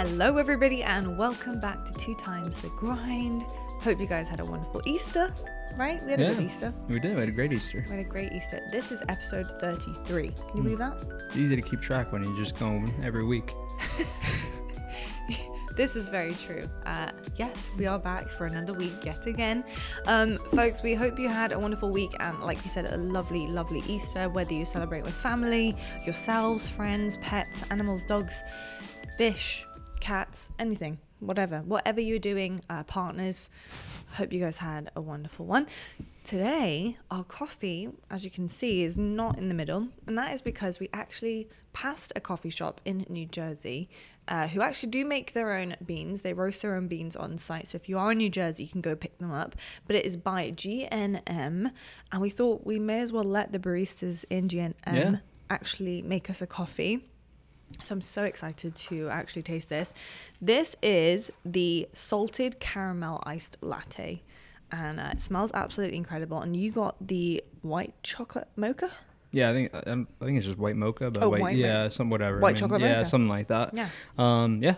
Hello, everybody, and welcome back to Two Times the Grind. Hope you guys had a wonderful Easter, right? We had a good Easter. We did. We had a great Easter. We had a great Easter. This is episode 33. Can you Hmm. believe that? It's easy to keep track when you're just going every week. This is very true. Uh, yes, we are back for another week yet again. Um, folks, we hope you had a wonderful week and, like you said, a lovely, lovely Easter, whether you celebrate with family, yourselves, friends, pets, animals, dogs, fish, cats, anything, whatever. Whatever you're doing, uh, partners, hope you guys had a wonderful one. Today, our coffee, as you can see, is not in the middle, and that is because we actually passed a coffee shop in New Jersey uh, who actually do make their own beans. They roast their own beans on site. So if you are in New Jersey, you can go pick them up. But it is by GNM, and we thought we may as well let the baristas in GNM Yeah. actually make us a coffee. So I'm so excited to actually taste this. This is the salted caramel iced latte, and uh, it smells absolutely incredible. And you got the white chocolate mocha. Yeah, I think I, I think it's just white mocha, but Oh, white, white yeah, some whatever. I White mean, chocolate yeah, mocha. something like that. Yeah, Um, yeah,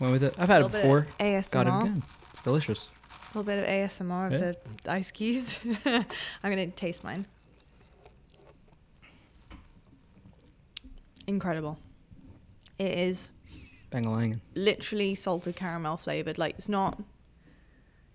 went with it. I've had it before. ASMR. Got it again. Delicious. a little bit of ASMR of Yeah. the ice cubes. I'm gonna taste mine. Incredible. It is Bangalangin. literally salted caramel flavored. Like it's not.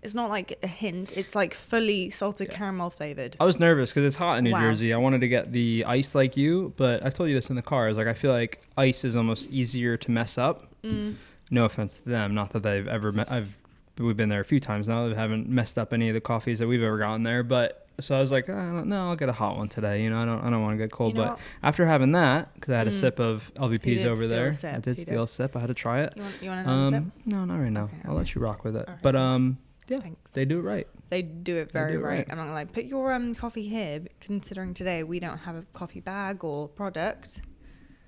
It's not like a hint. It's like fully salted Yeah. caramel flavored. I was nervous because it's hot in New Wow. Jersey. I wanted to get the ice like you, but I told you this in the car. I was like, I feel like ice is almost easier to mess up. Mm. No offense to them, not that they've ever. Me- I've we've been there a few times now. They haven't messed up any of the coffees that we've ever gotten there. But so I was like, oh, no, I'll get a hot one today. You know, I don't, I don't want to get cold. You know but after having that, because I had a Mm. sip of LVPs over there, sip. I did steal did. a sip. I had to try it. You want? You want another Um, no, not right now. Okay, I'll okay. let you rock with it. Alright, but um, yeah. Thanks. they do it right. They do it very do it right. right. I'm not gonna lie. Put your um coffee here. Considering today we don't have a coffee bag or product.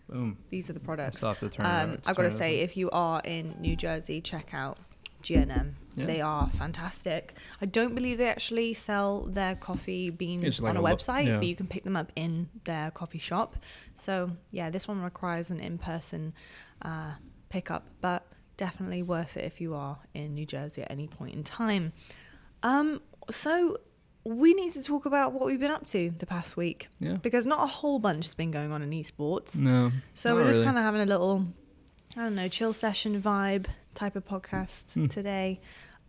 Boom. These are the products. still have to turn. Um, I've got to say, if you are in New Jersey, check out GNM. Yeah. They are fantastic. I don't believe they actually sell their coffee beans like on a, a website, yeah. but you can pick them up in their coffee shop. So yeah, this one requires an in-person uh, pickup, but definitely worth it if you are in New Jersey at any point in time. Um, so we need to talk about what we've been up to the past week yeah. because not a whole bunch has been going on in esports. No. So we're just really. kind of having a little, I don't know, chill session vibe type of podcast Hmm. today.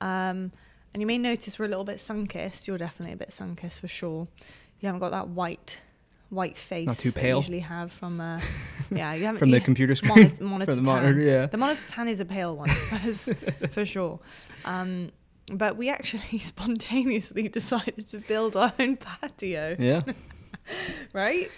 Um, and you may notice we're a little bit sun-kissed. You're definitely a bit sun-kissed for sure. You haven't got that white, white face Not too that pale. you usually have from, uh, yeah, you haven't from the computer screen. monitor, monitor for the tan. monitor, yeah. The monitor tan is a pale one, that is for sure. Um, but we actually spontaneously decided to build our own patio, Yeah. right?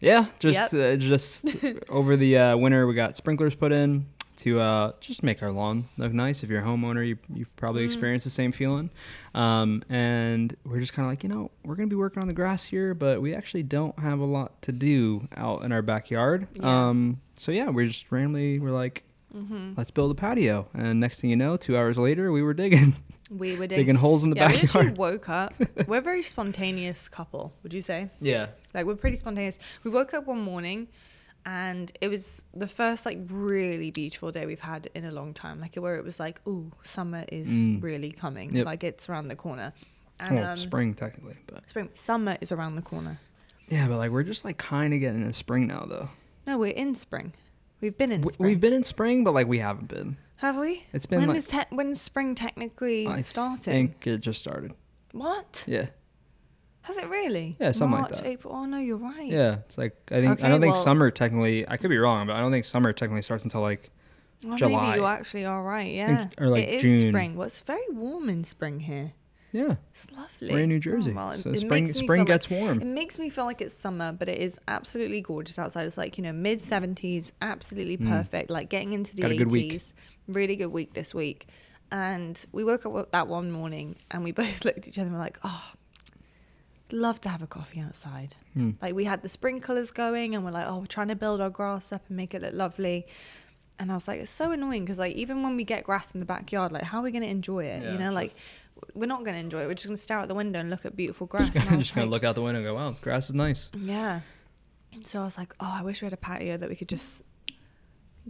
Yeah, just uh, just over the uh, winter, we got sprinklers put in to uh, just make our lawn look nice. If you're a homeowner, you, you've probably Mm. experienced the same feeling. Um, and we're just kind of like, you know, we're gonna be working on the grass here, but we actually don't have a lot to do out in our backyard. Yeah. Um, so yeah, we're just randomly we're like, Mm-hmm. let's build a patio. And next thing you know, two hours later, we were digging We were digging holes in the yeah, we actually woke up. We're a very spontaneous couple, would you say? Yeah. Like we're pretty spontaneous. We woke up one morning and it was the first like really beautiful day we've had in a long time. Like where it was like, oh summer is Mm. really coming. Yep. Like it's around the corner. And well, um, spring technically, but spring summer is around the corner. yeah, but like we're just like kind of getting into spring now, though. No, we're in spring. We've been in We- spring. We've been in spring, but like we haven't been. Have we? It's been when like is te- when spring technically started? I starting? think it just started. What? Yeah, Has it really? Yeah, something like that. April. Oh no, you're right. yeah. It's like I think Okay, I don't think well- summer technically. I could be wrong, but I don't think summer technically starts until like Well, July. Maybe you actually are right. think- Yeah. or, like, it is June. spring. Well, it's very warm in spring here. yeah. It's lovely. We're in New Oh, Jersey, well, it- so it spring spring gets like, warm. It makes me feel like it's summer, but it is absolutely gorgeous outside. It's like you know mid seventies, absolutely Mm. perfect. Like getting into the Got a good week. eighties. Really good week this week. And we woke up that one morning and we both looked at each other and were like, oh, love to have a coffee outside. Hmm. Like we had the sprinklers going and we're like, oh, we're trying to build our grass up and make it look lovely. And I was like, it's so annoying because like even when we get grass in the backyard, like how are we going to enjoy it? Yeah, you know, like we're not going to enjoy it. We're just going to stare out the window and look at beautiful grass. Just gonna, just gonna look out the window and go, wow, grass is nice. yeah. So I was like, oh, I wish we had a patio that we could just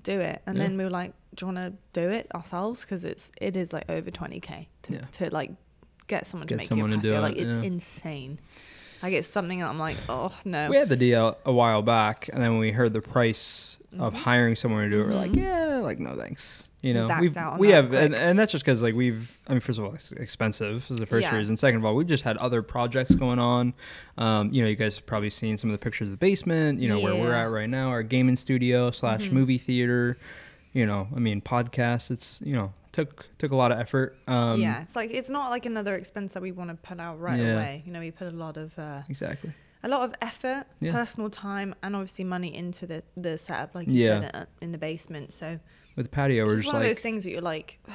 do it. And Yeah. then we were like, do you want to do it ourselves? Because it's it is like over twenty k to Yeah. to like get someone to make someone you a patio. do it, like it's yeah. insane. Like it's something that I'm like, oh no. We had the deal a while back, and then when we heard the price of Mhm. hiring someone to do it, we're like, Mhm. yeah, like no thanks. You know, backed we've, we have, and, and that's just because like we've. I mean, first of all, it's expensive is the first Yeah. reason. Second of all, we've just had other projects going on. Um, you know, you guys have probably seen some of the pictures of the basement. You know where we're at right now, our gaming studio slash Mhm. movie theater. You know, I mean, podcast. It's you know took took a lot of effort. Um, yeah, it's like it's not like another expense that we want to put out right Yeah. away. You know, we put a lot of uh, exactly. a lot of effort, Yeah. personal time, and obviously money into the the setup, like you Yeah. said, uh, in the basement. So With the patio, it's just one of those things that you're like.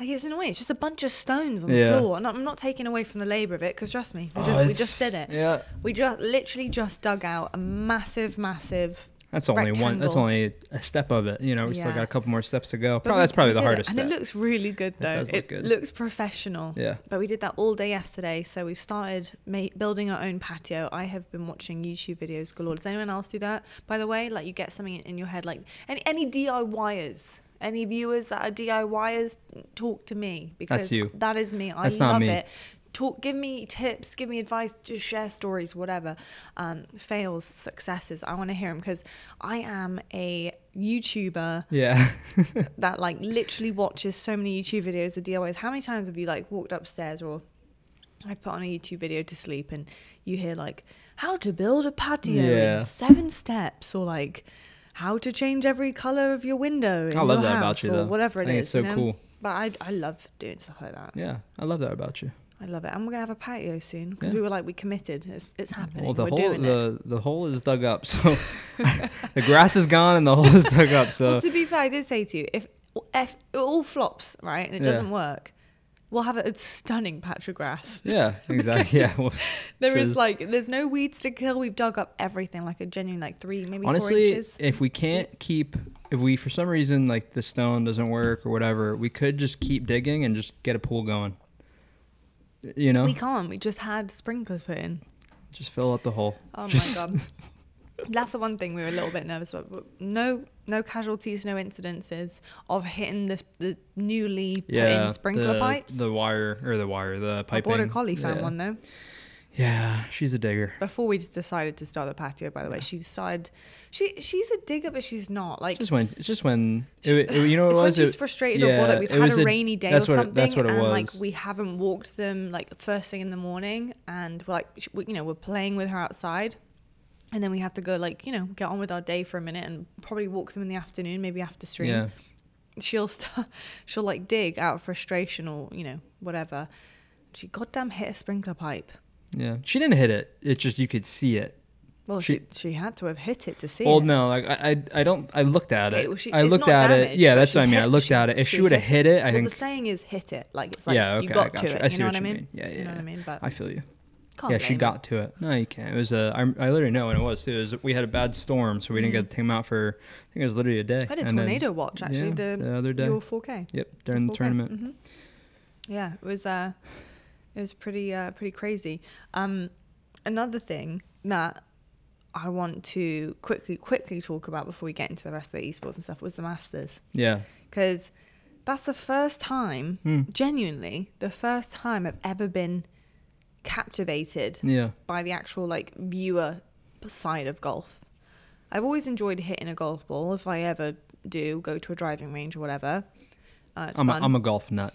Like it's annoying. It's just a bunch of stones on Yeah. the floor, and I'm not taking away from the labour of it because trust me, we, oh, just, we just did it. Yeah, We just literally just dug out a massive, massive. That's only one. That's only a step of it. You know, we still got a couple more steps to go. but Probably we- that's probably the did it, hardest and step. it looks really good though. does It, look good. looks professional. yeah. But we did that all day yesterday, so we've started ma- building our own patio. I have been watching YouTube videos galore. Does anyone else do that? By the way, like you get something in your head, like any any DIYers, any viewers that are DIYers, talk to me because you. that is me. I That's love me. it. Talk, give me tips, give me advice, just share stories, whatever. Um, fails, successes. I want to hear them because I am a YouTuber Yeah. that like literally watches so many YouTube videos of DIYs. How many times have you like walked upstairs or I put on a YouTube video to sleep and you hear like how to build a patio Yeah. in seven steps or like how to change every color of your window in I love your that about house you, or though. whatever it is. it's so you know? cool. But I I love doing stuff like that. yeah. I love that about you. I love it. And we're gonna have a patio soon because Yeah. we were like we committed. It's it's happening. Well, the we're hole it. the the hole is dug up, so the grass is gone and the hole is dug up. So well, to be fair, I did say to you, if, if it all flops, right, and it Yeah. doesn't work, we'll have a stunning patch of grass. yeah, exactly. Yeah. Well, There is like, there's no weeds to kill. We've dug up everything, like a genuine, like three, maybe four honestly, if we can't keep, if we for some reason like the stone doesn't work or whatever, we could just keep digging and just get a pool going. You know, We can't. We just had sprinklers put in. just fill up the hole. Oh Just- my god. That's the one thing we were a little bit nervous about. but No, no casualties, no incidences of hitting the the newly put in sprinkler the, pipes. the wire or the wire, the Our piping. border collie found yeah. one though. Yeah, she's a digger. Before we just decided to start the patio, by the way, she decided she she's a digger, but she's not. Like Just when, it's just when, it, it- you know what it's it when she's frustrated or bothered. yeah, We've had a a- rainy day or that's what it- something, that's what it and like we haven't walked them like first thing in the morning, and we're like we, you know we're playing with her outside, and then we have to go like you know get on with our day for a minute and probably walk them in the afternoon, maybe after stream. yeah, She'll start, she'll like dig out of frustration or you know whatever. She goddamn hit a sprinkler pipe. Yeah. She didn't hit it. It's just you could see it. Well, She- she she had to have hit it to see Well, it. no, like I, I, I don't. I looked at Okay, it. well, she- I it's looked not at damaged, it. Yeah, that's what I mean. I looked she- at it. If she she would have hit hit it, I well, think. the saying is hit it. Like it's like yeah, okay, you I got gotcha. to it. I you see know what what I mean? mean. Yeah, yeah. You know what I mean? But I feel you. can't yeah, she blame her. got to it. No, you can't. It was a. I, I literally know when it was too. It was, we had a bad storm, so we didn't get to take them out for. I think it was literally a day. I had a And then- tornado watch actually yeah, the, the other day. your 4K. Yep, during the 4K. tournament. Mhm. Yeah, it was uh, it was pretty uh, pretty crazy. Um, another thing that I want to quickly quickly talk about before we get into the rest of the esports and stuff was the Masters Yeah. because that's the first time, Hmm. genuinely, the first time I've ever been captivated Yeah. by the actual like viewer side of golf. I've always enjoyed hitting a golf ball. If I ever do go to a driving range or whatever, uh, it's I'm a. I'm a golf nut.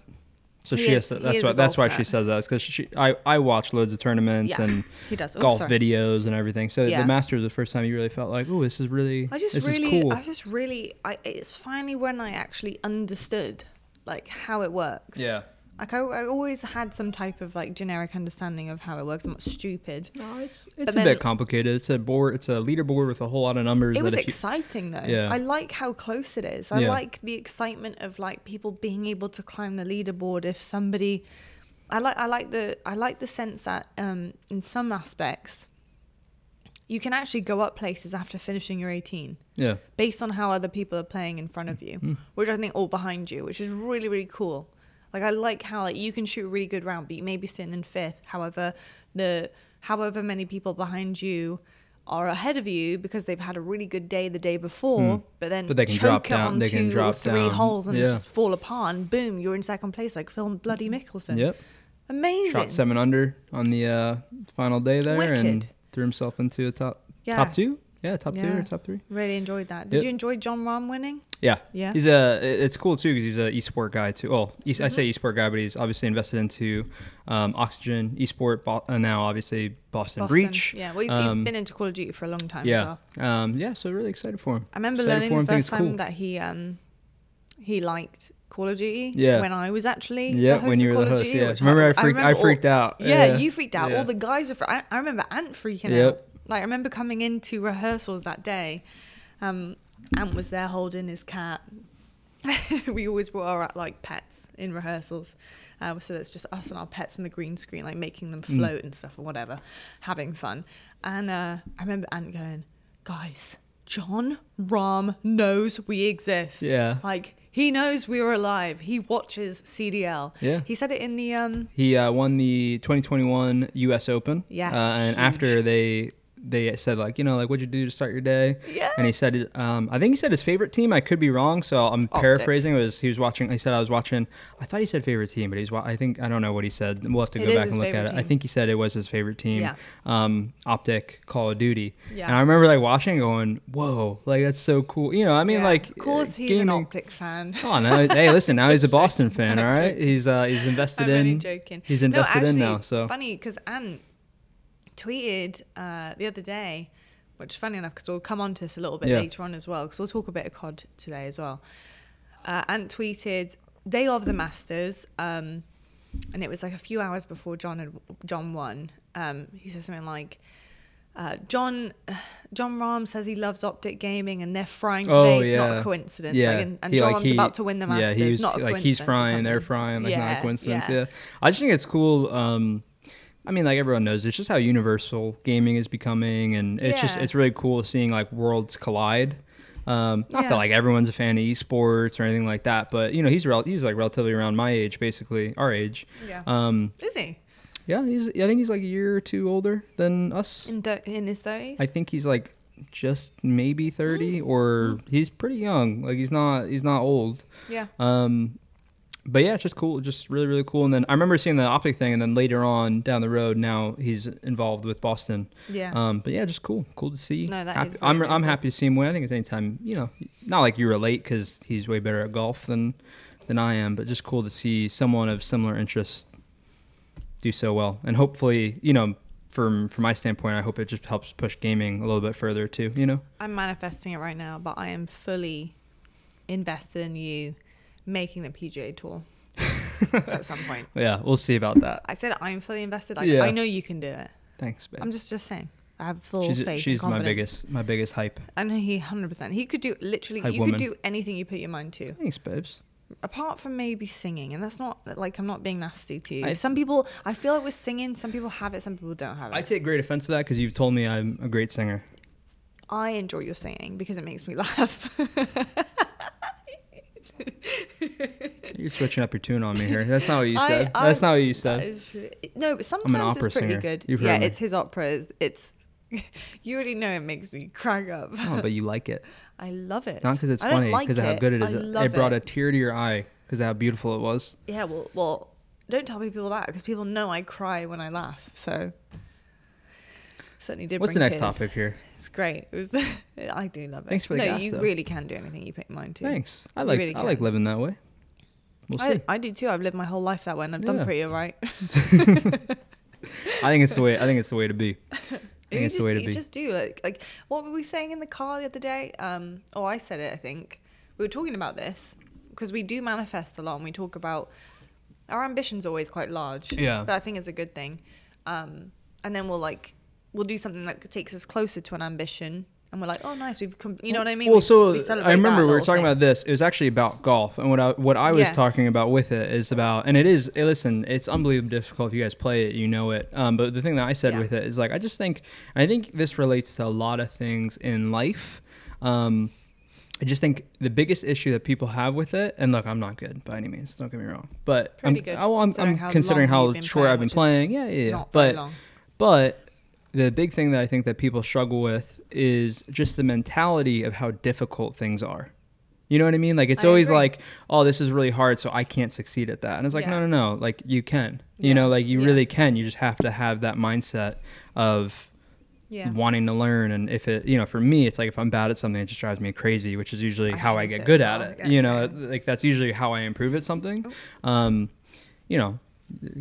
So He she is- has, he that's why that's why she says that because she I I watch loads of tournaments Yeah, and he does Oh, golf sorry. videos and everything. So Yeah. the Masters the first time you really felt like, oh, this is really I just this really, is cool. I just really, I it's finally when I actually understood like how it works. yeah. Like I, I always had some type of like generic understanding of how it works. I'm not stupid. No, it's it's a bit complicated. It's a board. It's a leaderboard with a whole lot of numbers. It was if you- exciting though. Yeah. I like how close it is. I Yeah. like the excitement of like people being able to climb the leaderboard if somebody I like I like the I like the sense that um in some aspects you can actually go up places after finishing your 18 yeah. based on how other people are playing in front of you, Mm. which I think all behind you, which is really really cool. Like I like how like you can shoot a really good round, but you may be sitting in fifth. However, the however many people behind you are ahead of you because they've had a really good day the day before, but then. But they can drop down- they can drop three down. holes and Yeah. just fall apart, and boom, you're in second place like Phil Bloody Mickelson. Yep. Amazing. Shot seven under on the uh, final day there and threw himself into a top Yeah. top two. Yeah, top two or top three. Really enjoyed that. Did Yep. you enjoy Jon Rahm winning? Yeah. Yeah. He's a. It's cool too because he's a esport guy too. Well, e- I Mm-hmm. say esport guy, but he's obviously invested into um, Oxygen esport, Bo- and now obviously Boston, Boston. Breach. Yeah, well, he's, Um, he's been into Call of Duty for a long time as Yeah. well. Um, yeah. So really excited for him. I remember Excited learning the first time cool. that he um he liked Call of Duty. Yeah. When I was actually Yeah, the host when you were Call the host, Duty, yeah. Remember I freaked- I all- freaked out. Yeah, Yeah. you freaked out. Yeah. All the guys were. Fr- I, I remember Ant freaking Yep. out. Like I remember coming into rehearsals that day. Um, Ant was there holding his cat. we always brought our like pets in rehearsals. Uh, so it's just us and our pets in the green screen, like making them Mm. float and stuff or whatever, having fun. And uh, I remember Ant going, guys, Jon Rahm knows we exist. Yeah. Like he knows we are alive. He watches CDL. Yeah. He said it in the um He uh, won the 2021 U.S. Open. Yes, Uh, and huge. after they they said like you know like what'd you do to start your day? Yeah. And he said um, I think he said his favorite team. I could be wrong, so I'm OpTic. paraphrasing. It was he was watching. He said I was watching. I thought he said favorite team, but he's. wa- I think I don't know what he said. We'll have to It go back and look at it. I think he said it was his favorite team. Yeah. Um, OpTic Call of Duty. Yeah. And I remember like watching, going, whoa, like that's so cool. You know, I mean, yeah. like of course uh, he's an OpTic fan. Oh no! Hey, listen. Now he's a Boston fan. All right. He's uh he's invested I'm in. joking. He's No, invested in now. So funny because Ant tweeted uh, the other day, which funny enough because we'll come on to this a little bit Yeah. later on as well because we'll talk a bit of COD today as well. Uh, Ant tweeted day of the Masters, um, and it was like a few hours before Jon had Jon won. Um, he said something like. Uh, Jon Jon Rahm says he loves OpTic gaming and they're frying today. Oh, it's not a coincidence. yeah, Like, and and he, Jon like, he- about to win the Masters. Yeah, he was not a like he's coincidence or frying, they're frying, like not a coincidence. yeah. Yeah. I just think it's cool. Um, I mean, like everyone knows, it's just how universal gaming is becoming, and it's just it's really cool seeing like worlds collide. Um, not Yeah. that like everyone's a fan of esports or anything like that, but you know he's rel- he's like relatively around my age, basically our age. Yeah. Um, Is he yeah, he's I think he's like a year or two older than us. in th- in his thirties? I think he's like just maybe 30 Mm. or he's pretty young. Like he's not he's not old. Yeah. Um but yeah, it's just cool, just really really cool. And then I remember seeing the OpTic thing and then later on down the road now he's involved with Boston. Yeah. Um but yeah, just cool. Cool to see. No, that happy, is I'm very I'm cool. happy to see him win. I think it's anytime, you know, not like you relate cuz he's way better at golf than than I am, but just cool to see someone of similar interest do so well. And hopefully, you know, from from my standpoint, I hope it just helps push gaming a little bit further too. You know. I'm manifesting it right now, but I am fully invested in you making the PGA Tour at some point. Yeah, we'll see about that. I said I'm fully invested. Like Yeah. I know you can do it. Thanks, babe. I'm just just saying. I have full she's faith. she's and my confidence. biggest my biggest hype. I know he 100. percent He could do literally. You woman. could do anything you put your mind to. Thanks, babes. apart from maybe singing and that's not like i'm not being nasty to you I- some people i feel like with singing some people have it some people don't have it I take great offense to that because you've told me I'm a great singer. I enjoy your singing because it makes me laugh You're switching up your tune on me here. That's not what you said. I- That's not what you said. no but sometimes it's pretty singer. good You've yeah it's his operas. it's, you already know it makes me crack up Oh, but you like it. i love it Not because it's I funny, like because of how good it is. I. It, it brought a tear to your eye because how beautiful it was. yeah well well don't tell people that because people know i cry when i laugh so certainly did What's the next tears. topic here? It's great. It was. I do love it. Thanks for the no, gas, you though. really can do anything you put your mind to. Thanks. I You like really I like can. living that way. We'll see. I, I do too. I've lived my whole life that way, and I've done Yeah. pretty alright. I think it's the way. I think it's the way to be. I think you it's just, the way to you be. just do like like what were we saying in the car the other day? Um, oh, I said it. I think we were talking about this because we do manifest a lot, and we talk about our ambitions always quite large. Yeah. but I think it's a good thing. Um, and then we'll like we'll do something that takes us closer to an ambition, and we're like, oh, nice, we've come. You know what I mean? Well, We- so we I remember we were talking thing. about this. It was actually about golf, and what I what I was Yes. talking about with it is about, and it is. eh, Listen, it's unbelievably difficult if you guys play it, you know it. Um, but the thing that I said Yeah. with it is like I just think, I think this relates to a lot of things in life. Um, I just think the biggest issue that people have with it, and look, I'm not good by any means. Don't get me wrong, but I'm, Pretty good, oh, I'm, considering I'm how considering how short playing, I've been playing. Yeah, yeah, yeah. But but the big thing that I think that people struggle with is just the mentality of how difficult things are. You know what I mean? Like it's I always agree. like, oh, this is really hard, so I can't succeed at that. And it's like, Yeah. no, no, no. Like you can. You Yeah. know, like you Yeah. really can. You just have to have that mindset of Yeah. wanting to learn. And if it, you know, for me, it's like if I'm bad at something, it just drives me crazy, which is usually I how I get good at it. You know, same. like that's usually how I improve at something. Oh. Um, you know,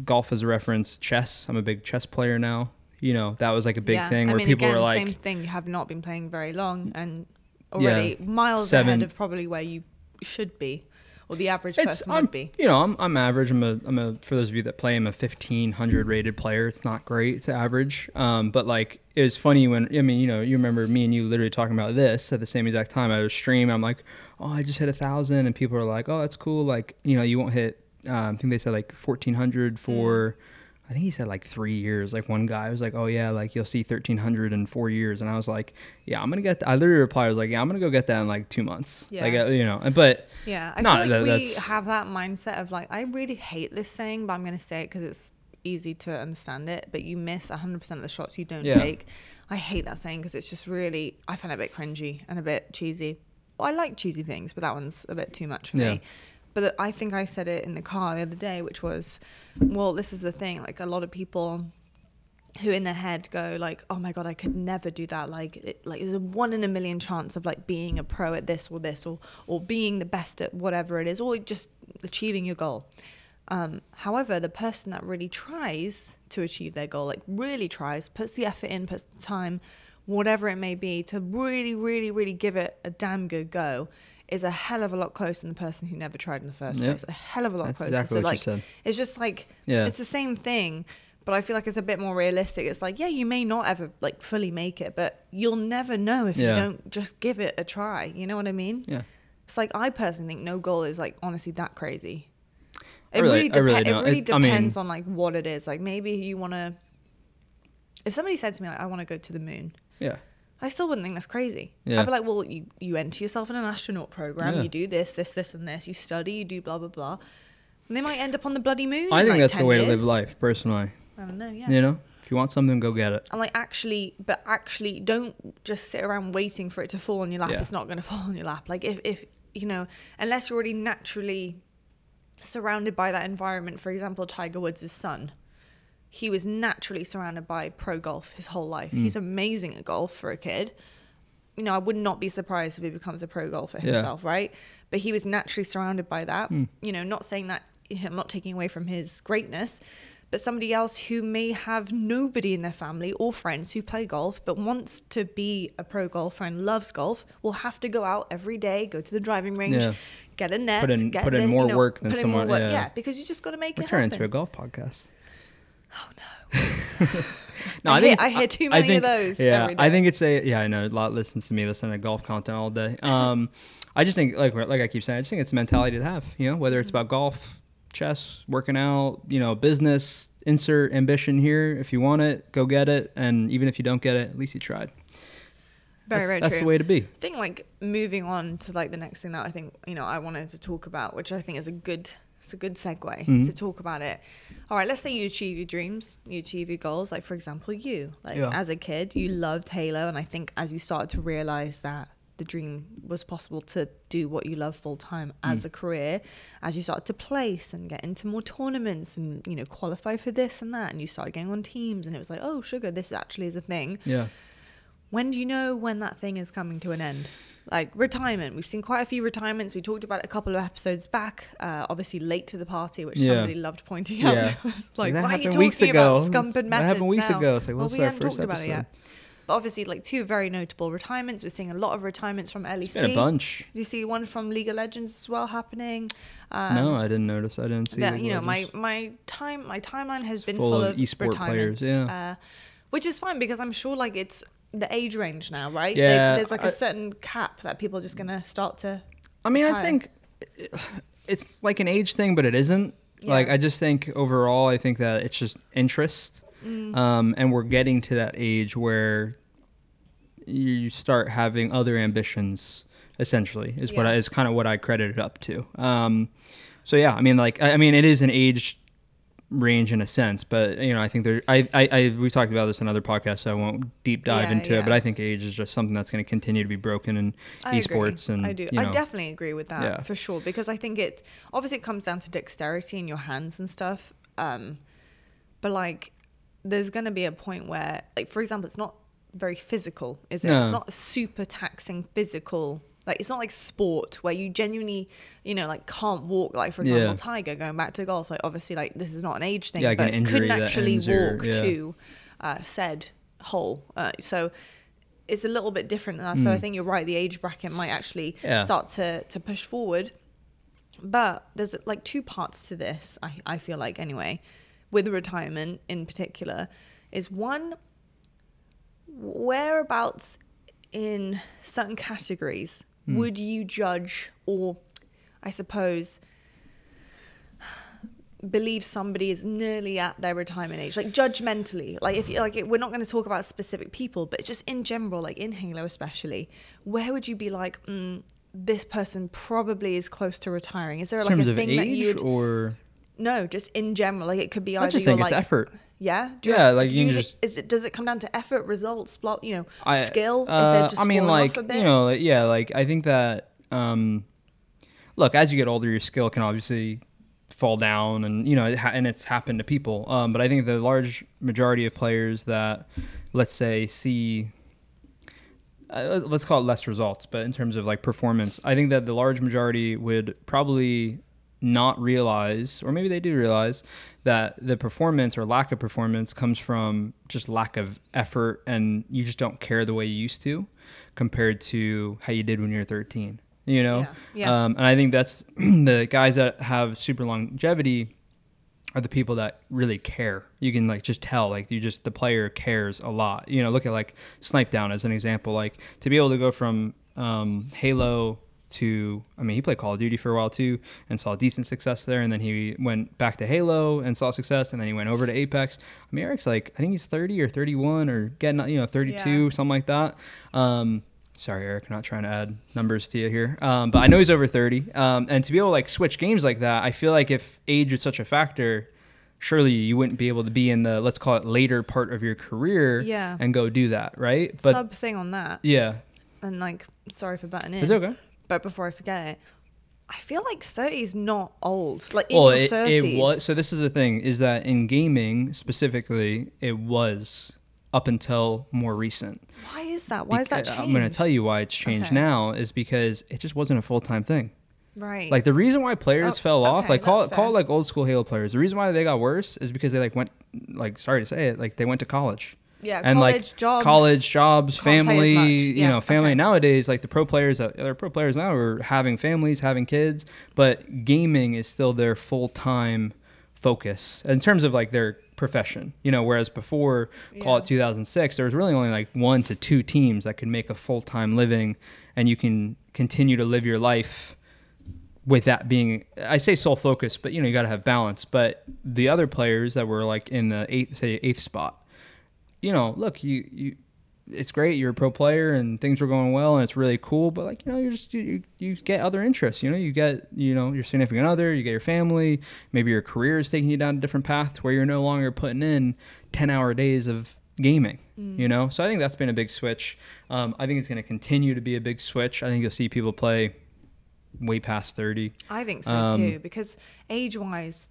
golf as a reference, chess. I'm a big chess player now. You know, that was like a big Yeah. thing I where mean, people again, were like, same thing. You have not been playing very long and Yeah. already miles Seven- ahead of probably where you should be, or the average person I'm, would be. you know I'm, I'm average I'm a I'm a for those of you that play I'm a 1500 rated player it's not great it's average um but like it was funny when I mean you know you remember me and you literally talking about this at the same exact time I was stream I'm like oh I just hit a thousand and people are like oh that's cool like you know you won't hit um, I think they said like 1400 for I think he said like three years. Like one guy was like, "Oh yeah, like you'll see thirteen hundred in four years," and I was like, "Yeah, I'm gonna get." That. I literally replied, "I was like, yeah, I'm gonna go get that in like two months." Like Yeah. uh, you know, but Yeah, I No, feel like that- we have that mindset of like, I really hate this saying, but I'm going to say it because it's easy to understand it. But you miss 100% of the shots you don't Yeah. take. I hate that saying because it's just really, I find it a bit cringy and a bit cheesy. Well, I like cheesy things, but that one's a bit too much for Yeah. me. But I think I said it in the car the other day, which was, well, this is the thing. Like a lot of people who in their head go like, "Oh my god, I could never do that." Like, it, like there's a one in a million chance of like being a pro at this or this or or being the best at whatever it is, or just achieving your goal. Um, however, the person that really tries to achieve their goal, like really tries, puts the effort in, puts the time, whatever it may be, to really, really, really give it a damn good go, is a hell of a lot closer than the person who never tried in the first Yep. place. A hell of a lot That's closer. exactly so what you like, said. it's just like Yeah. it's the same thing, but I feel like it's a bit more realistic. It's like, yeah, you may not ever like fully make it, but you'll never know if Yeah. you don't just give it a try. You know what I mean? yeah, It's like I personally think no goal is like honestly that crazy. I It really- really, I really depe- it really It- I mean- depends on like what it is. Like maybe you want to. If somebody said to me like I want to go to the moon, yeah, I still wouldn't think that's crazy. Yeah. I'd be like, well, you you enter yourself in an astronaut program, Yeah. you do this, this, this, and this. You study, you do blah blah blah. And they might end up on the bloody moon. I in, think like, that's the 10 way to live life, personally. I don't know. Yeah. You know, if you want something, go get it. And like actually, but actually, don't just sit around waiting for it to fall on your lap. Yeah. It's not going to fall on your lap. Like if, if you know, unless you're already naturally surrounded by that environment. For example, Tiger Woods' son, he was naturally surrounded by pro golf his whole life. Mm. He's amazing at golf for a kid. You know, I would not be surprised if he becomes a pro golfer Yeah. himself, right? But he was naturally surrounded by that. Mm. You know, not saying that I'm not taking away from his greatness, but somebody else who may have nobody in their family or friends who play golf but wants to be a pro golfer and loves golf will have to go out every day, go to the driving range, Yeah. get a net, Put in- put in the- more you know, work than put in more someone- work. yeah. yeah, because you just got to make We're it Turn into a golf podcast. Oh no. No, I I, think I hear too many of those Yeah, I think it's a yeah. I know a lot listens to me listen to golf content all day. Um, I just think like like I keep saying, I just think it's a mentality to have. You know, whether it's Mm-hmm. about golf, chess, working out, you know, business. Insert ambition here. If you want it, go get it. And even if you don't get it, at least you tried. Very, that's, very that's true. the way to be. I think like moving on to like the next thing that I think you know I wanted to talk about, which I think is a good it's a good segue Mhm. to talk about it. All right, let's say you achieve your dreams, you achieve your goals. Like for example, you like Yeah. as a kid, you loved Halo, and I think as you started to realize that the dream was possible to do what you love full time as Mm. a career, as you started to place and get into more tournaments and you know qualify for this and that, and you started getting on teams, and it was like, oh sugar, this actually is a thing Yeah. When do you know when that thing is coming to an end? Like retirement, we've seen quite a few retirements. We talked about it a couple of episodes back. Uh, obviously, late to the party, which Yeah. somebody loved pointing out. Yeah. like, that why are you talking weeks ago. about scump and That happened weeks now? ago. It's like, well, we haven't talked about it yet. But obviously, like two very notable retirements. We're seeing a lot of retirements from LEC. It's been a bunch. Do you see one from League of Legends as well happening? Um, no, I didn't notice. I didn't see. that you know my my time my timeline has been full full, of of, esport retirements, players, yeah. uh, which is fine because I'm sure like it's the age range now, right? Yeah, there's like a I- certain cap that people are just gonna start to. I mean, I think it's like an age thing, but it isn't. Like I just think overall, I think that it's just interest, Mm. um, and we're getting to that age where you start having other ambitions. Essentially, is what I, is kind of what I credit it up to. Um, so yeah, I mean, like I, I mean, it is an age range in a sense, but you know, I think there. I, I, I we talked about this in other podcasts, so I won't deep dive Yeah, into yeah. it. But I think age is just something that's going to continue to be broken in I esports, agree. and I do. You know, I definitely agree with that Yeah. for sure because I think it obviously it comes down to dexterity in your hands and stuff. Um, but like, there's gonna be a point where, like, for example, it's not very physical, is it? No. It's not a super taxing physical. Like it's not like sport where you genuinely, you know, like can't walk. Like for example, Yeah. Tiger going back to golf. Like obviously, like this is not an age thing, Yeah, like but couldn't actually walk yeah. to uh, said hole. Uh, so it's a little bit different than that. So I Mm. think you're right. The age bracket might actually start to, to push forward. But there's like two parts to this, I, I feel like, anyway, with retirement in particular, is one, whereabouts in certain categories Hmm. would you judge or, I suppose, believe somebody is nearly at their retirement age like judgmentally like if you like it, we're not going to talk about specific people but just in general like in halo especially where would you be like mm, this person probably is close to retiring is there like terms a of thing that you'd or no just in general like it could be I either just it's like effort. Yeah Do Yeah, like, do you thi- just- is it does it come down to effort results blo- you know I, skill uh, I mean, like off a bit? you know, like, yeah, like I think that. um Look, as you get older, your skill can obviously fall down, and you know, it ha- and it's happened to people. Um, but I think the large majority of players that, let's say, see. Uh, let's call it less results, but in terms of like performance, I think that the large majority would probably not realize, or maybe they do realize, that the performance or lack of performance comes from just lack of effort and you just don't care the way you used to compared to how you did when you were 13. You know? Yeah, yeah. Um, and I think that's the guys that have super longevity are the people that really care. You can like just tell, like you just the player cares a lot. You know, look at like Snip3down as an example. Like to be able to go from um, Halo to, I mean, he played Call of Duty for a while too, and saw decent success there. And then he went back to Halo and saw success, and then he went over to Apex. I mean, Eric's like, I think he's 30 or 31 or getting, you know, 32, Yeah. something like that. Um, sorry, Eric, not trying to add numbers to you here, um, but I know he's over 30. Um, and to be able to like switch games like that, I feel like if age is such a factor, surely you wouldn't be able to be in the let's call it later part of your career Yeah. and go do that, right? But sub thing on that yeah, and like sorry for butting in it's okay. But before I forget it, I feel like 30 is not old. Like in Well, your it, 30s. it was. So this is the thing: is that in gaming specifically, it was up until more recent. Why is that? Why is that changed? I'm going to tell you why it's changed Okay. now is because it just wasn't a full time thing. Right. Like the reason why players Oh, fell off, like call it call it like old school Halo players. The reason why they got worse is because they like went like sorry to say it, like they went to college. Yeah, and college like jobs. college jobs, can't play as family, much. you know, family. okay. Nowadays, like the pro players, uh, that are pro players now are having families, having kids, but gaming is still their full time focus in terms of like their profession. You know, whereas before, call it 2006, there was really only like one to two teams that could make a full time living, and you can continue to live your life with that being I say sole focus, but you know you got to have balance. But the other players that were like in the eighth, say eighth spot, you know, look, you you, it's great. You're a pro player and things were going well and it's really cool. But like you know, you just you, you get other interests. You know, you get you know your significant other, you get your family. Maybe your career is taking you down a different path where you're no longer putting in ten hour days of gaming. You know, so I think that's been a big switch. Um, I think it's going to continue to be a big switch. I think you'll see people play way past 30. I think so Um, too, because age wise,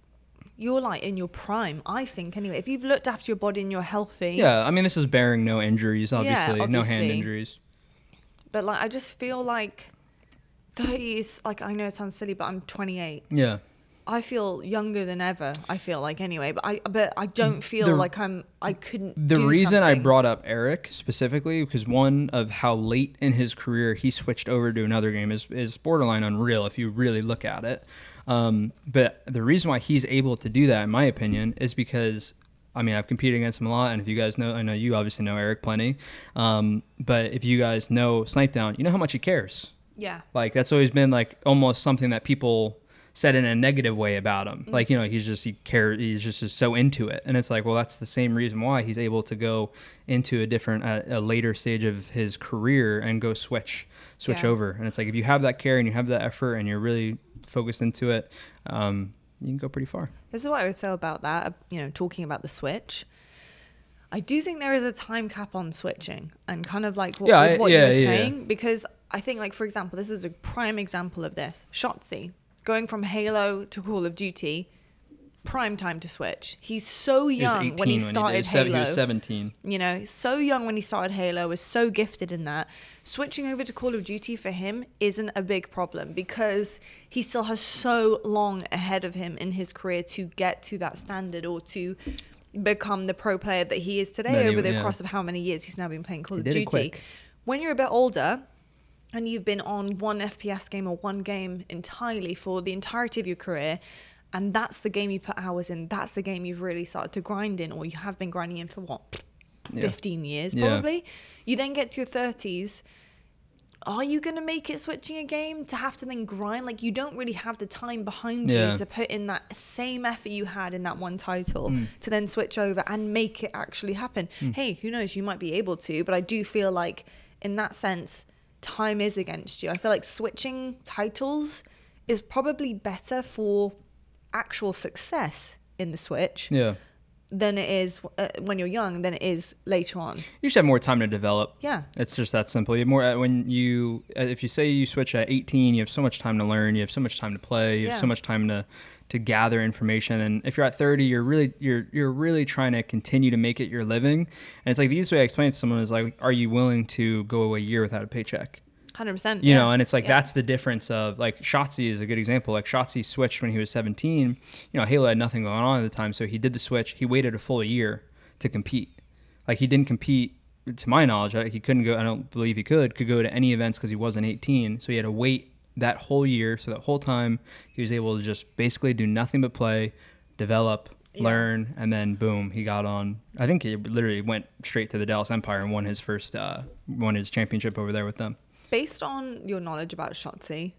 you're like in your prime, I think, anyway. If you've looked after your body and you're healthy, Yeah, I mean, this is bearing no injuries, obviously, no hand injuries. but like I just feel like 30 is like, I know it sounds silly, but I'm 28. Yeah. I feel younger than ever. I feel like anyway, but I but I don't feel The- like I'm I couldn't. The reason I brought up Eric specifically because one of how late in his career he switched over to another game is, is borderline unreal if you really look at it. Um, but the reason why he's able to do that, in my opinion, is because I mean I've competed against him a lot, and if you guys know, I know you obviously know Eric plenty. Um, but if you guys know Snip3down, you know how much he cares. yeah Like that's always been like almost something that people said in a negative way about him. Like you know he's just he cares he's just is so into it, and it's like well that's the same reason why he's able to go into a different uh, a later stage of his career and go switch switch Yeah. over. And it's like if you have that care and you have that effort and you're really focused into it, um, you can go pretty far. This is what I would say about that. uh, You know, talking about the Switch. I do think there is a time cap on switching, and kind of like what, Yeah, what yeah, you were yeah. saying, because I think, like for example, this is a prime example of this. Shotzzy going from Halo to Call of Duty, prime time to switch. He's so He young 18 when he started Seven- Halo. He was 17. You know, so young when he started Halo, was so gifted in that. Switching over to Call of Duty for him isn't a big problem because he still has so long ahead of him in his career to get to that standard or to become the pro player that he is today over the yeah. course of how many years he's now been playing Call He of Duty. When you're a bit older, and you've been on one FPS game or one game entirely for the entirety of your career, and that's the game you put hours in, that's the game you've really started to grind in, or you have been grinding in for what, Yeah. 15 years Yeah. probably? You then get to your 30s. Are you going to make it switching a game to have to then grind? Like, you don't really have the time behind Yeah. you to put in that same effort you had in that one title Mm. to then switch over and make it actually happen. Hey, who knows? You might be able to, but I do feel like, in that sense, time is against you. I feel like switching titles is probably better for actual success in the Switch Yeah. than it is uh, when you're young than it is later on. You should have more time to develop. Yeah. It's just that simple. You have more uh, when you uh, if you say you switch at 18, you have so much time to learn. You have so much time to play. You Yeah. have so much time to to gather information. And if you're at 30, you're really you're you're really trying to continue to make it your living. And it's like the easiest way I explain it to someone is like, are you willing to go away a year without a paycheck? Hundred percent. you know and it's like that's the difference of like Shotzzy is a good example. Like Shotzzy switched when he was 17 you know Halo had nothing going on at the time so he did the switch. He waited a full year to compete. Like he didn't compete to my knowledge like, he couldn't go I don't believe he could could go to any events because he wasn't 18 so he had to wait that whole year so that whole time he was able to just basically do nothing but play develop Yeah. learn and then boom he got on. I think he literally went straight to the Dallas Empire and won his first uh won his championship over there with them Based on your knowledge about Shotzzy,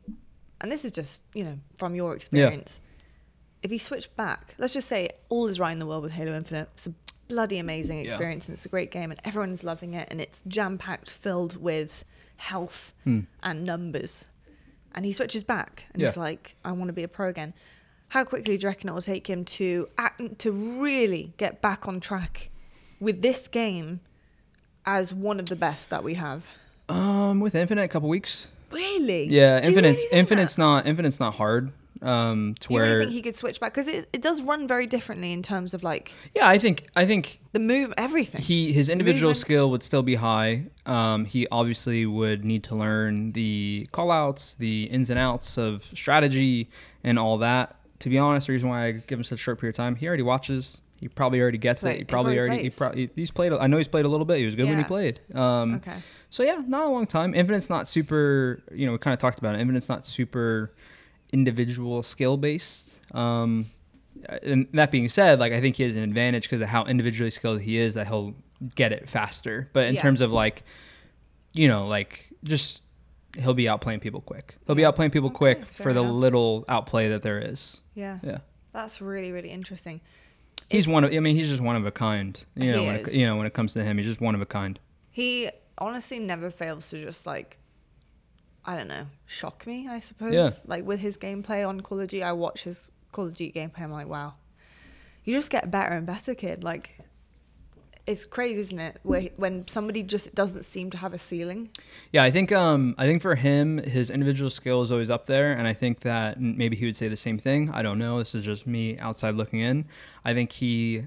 and this is just you know from your experience, if you switch back, let's just say all is right in the world with Halo Infinite. It's a bloody amazing Yeah. experience and it's a great game and everyone's loving it and it's jam packed, filled with health Hmm. and numbers. And he switches back and he's like, I want to be a pro again. How quickly do you reckon it will take him to act, to really get back on track with this game as one of the best that we have? Um, with Infinite, a couple weeks. Really? Yeah, Do Infinite's really Infinite's that? not Infinite's not hard. Um, to You where really think he could switch back because it, it does run very differently in terms of like yeah, I think I think the move, everything. he his individual Movement. skill would still be high. Um, he obviously would need to learn the call outs, the ins and outs of strategy, and all that. To be honest, the reason why I give him such a short period of time, he already watches. He probably already gets Play- it. He probably already he probably he's played. I know he's played a little bit. He was good when he played. Um, okay. So yeah, not a long time. Infinite's not super. You know, we kind of talked about it. Infinite's not super individual skill based. Um, and that being said, like I think he has an advantage because of how individually skilled he is that he'll get it faster. But in Yeah. terms of like, you know, like just he'll be outplaying people quick. He'll be outplaying people Okay, quick for the little outplay that there is. Yeah. Yeah. That's really really interesting. He's one of. I mean, he's just one of a kind. You know, when it, you know when it comes to him, he's just one of a kind. He honestly never fails to just like I don't know, shock me, I suppose. Yeah. Like with his gameplay on Call of Duty, I watch his Call of Duty gameplay, I'm like, wow. You just get better and better, kid. Like it's crazy, isn't it? Where when somebody just doesn't seem to have a ceiling. Yeah, I think um, I think for him, his individual skill is always up there, and I think that maybe he would say the same thing. I don't know. This is just me outside looking in. I think he,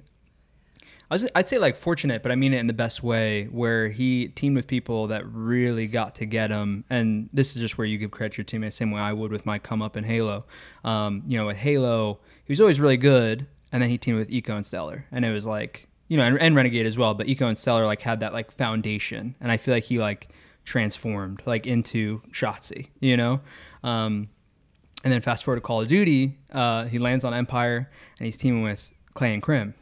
I was, I'd say like fortunate, but I mean it in the best way, where he teamed with people that really got to get him. And this is just where you give credit to your teammates, same way I would with my come up in Halo. Um, you know, with Halo, he was always really good, and then he teamed with Eco and Stellar, and it was like you know, and, and Renegade as well, but Eco and Stellar like had that like foundation, and I feel like he like transformed like into Shotzzy, you know. Um, and then fast forward to Call of Duty, uh, he lands on Empire, and he's teaming with Clay and Crim,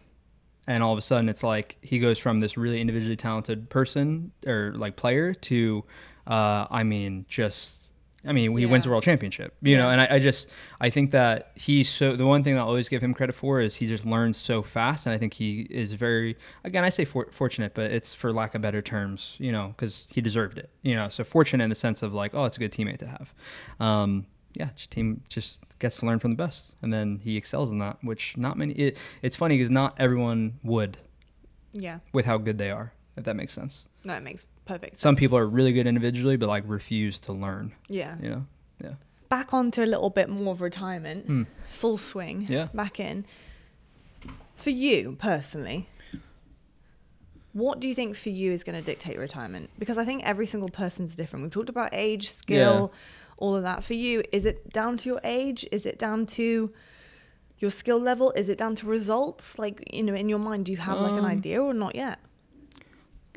and all of a sudden it's like he goes from this really individually talented person or like player to, uh, I mean, just. I mean, he wins Yeah. a world championship, you know, and I, I just, I think that he's so, the one thing that I always give him credit for is he just learns so fast. And I think he is very, again, I say for, fortunate, but it's for lack of better terms, you know, because he deserved it, you know, so fortunate in the sense of like, oh, it's a good teammate to have. Um, yeah, just team just gets to learn from the best, and then he excels in that, which not many. It, it's funny because not everyone would Yeah. with how good they are, if that makes sense. No, it makes perfect sense. Some people are really good individually, but like refuse to learn. Yeah. You know? Yeah. Back onto a little bit more of retirement, Hmm. full swing. Yeah. Back in. For you personally, what do you think for you is going to dictate retirement? Because I think every single person's different. We've talked about age, skill, all of that. For you, is it down to your age? Is it down to your skill level? Is it down to results? Like, you know, in your mind, do you have like an Um, idea or not yet?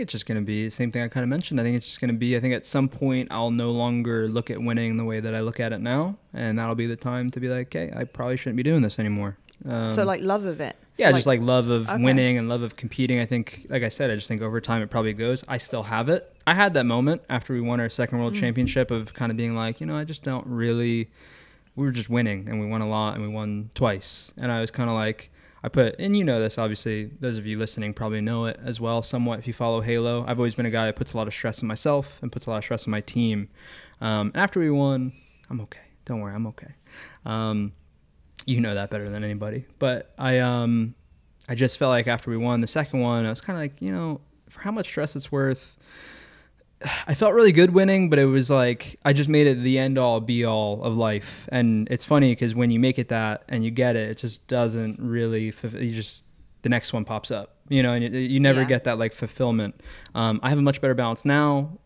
It's just going to be the same thing I kind of mentioned. I think it's just going to be, I think at some point I'll no longer look at winning the way that I look at it now. And that'll be the time to be like, okay, I probably shouldn't be doing this anymore. Um, so, like, love of it. So, yeah, just like love of okay. winning and love of competing. I think, like I said, I just think over time it probably goes. I still have it. I had that moment after we won our second world Mm. championship of kind of being like, you know, I just don't really. We were just winning, and we won a lot, and we won twice. And I was kind of like, I put, and you know this, obviously, those of you listening probably know it as well, somewhat. If you follow Halo, I've always been a guy that puts a lot of stress on myself and puts a lot of stress on my team. Um, after we won, I'm okay. Don't worry, I'm okay. Um, you know that better than anybody. But I um I just felt like after we won the second one, I was kind of like, you know, for how much stress it's worth. I felt really good winning, but it was like I just made it the end all be all of life. And it's funny because when you make it that and you get it, it just doesn't really. You just the next one pops up, you know, and you, you never Yeah. get that like fulfillment. Um, I have a much better balance now,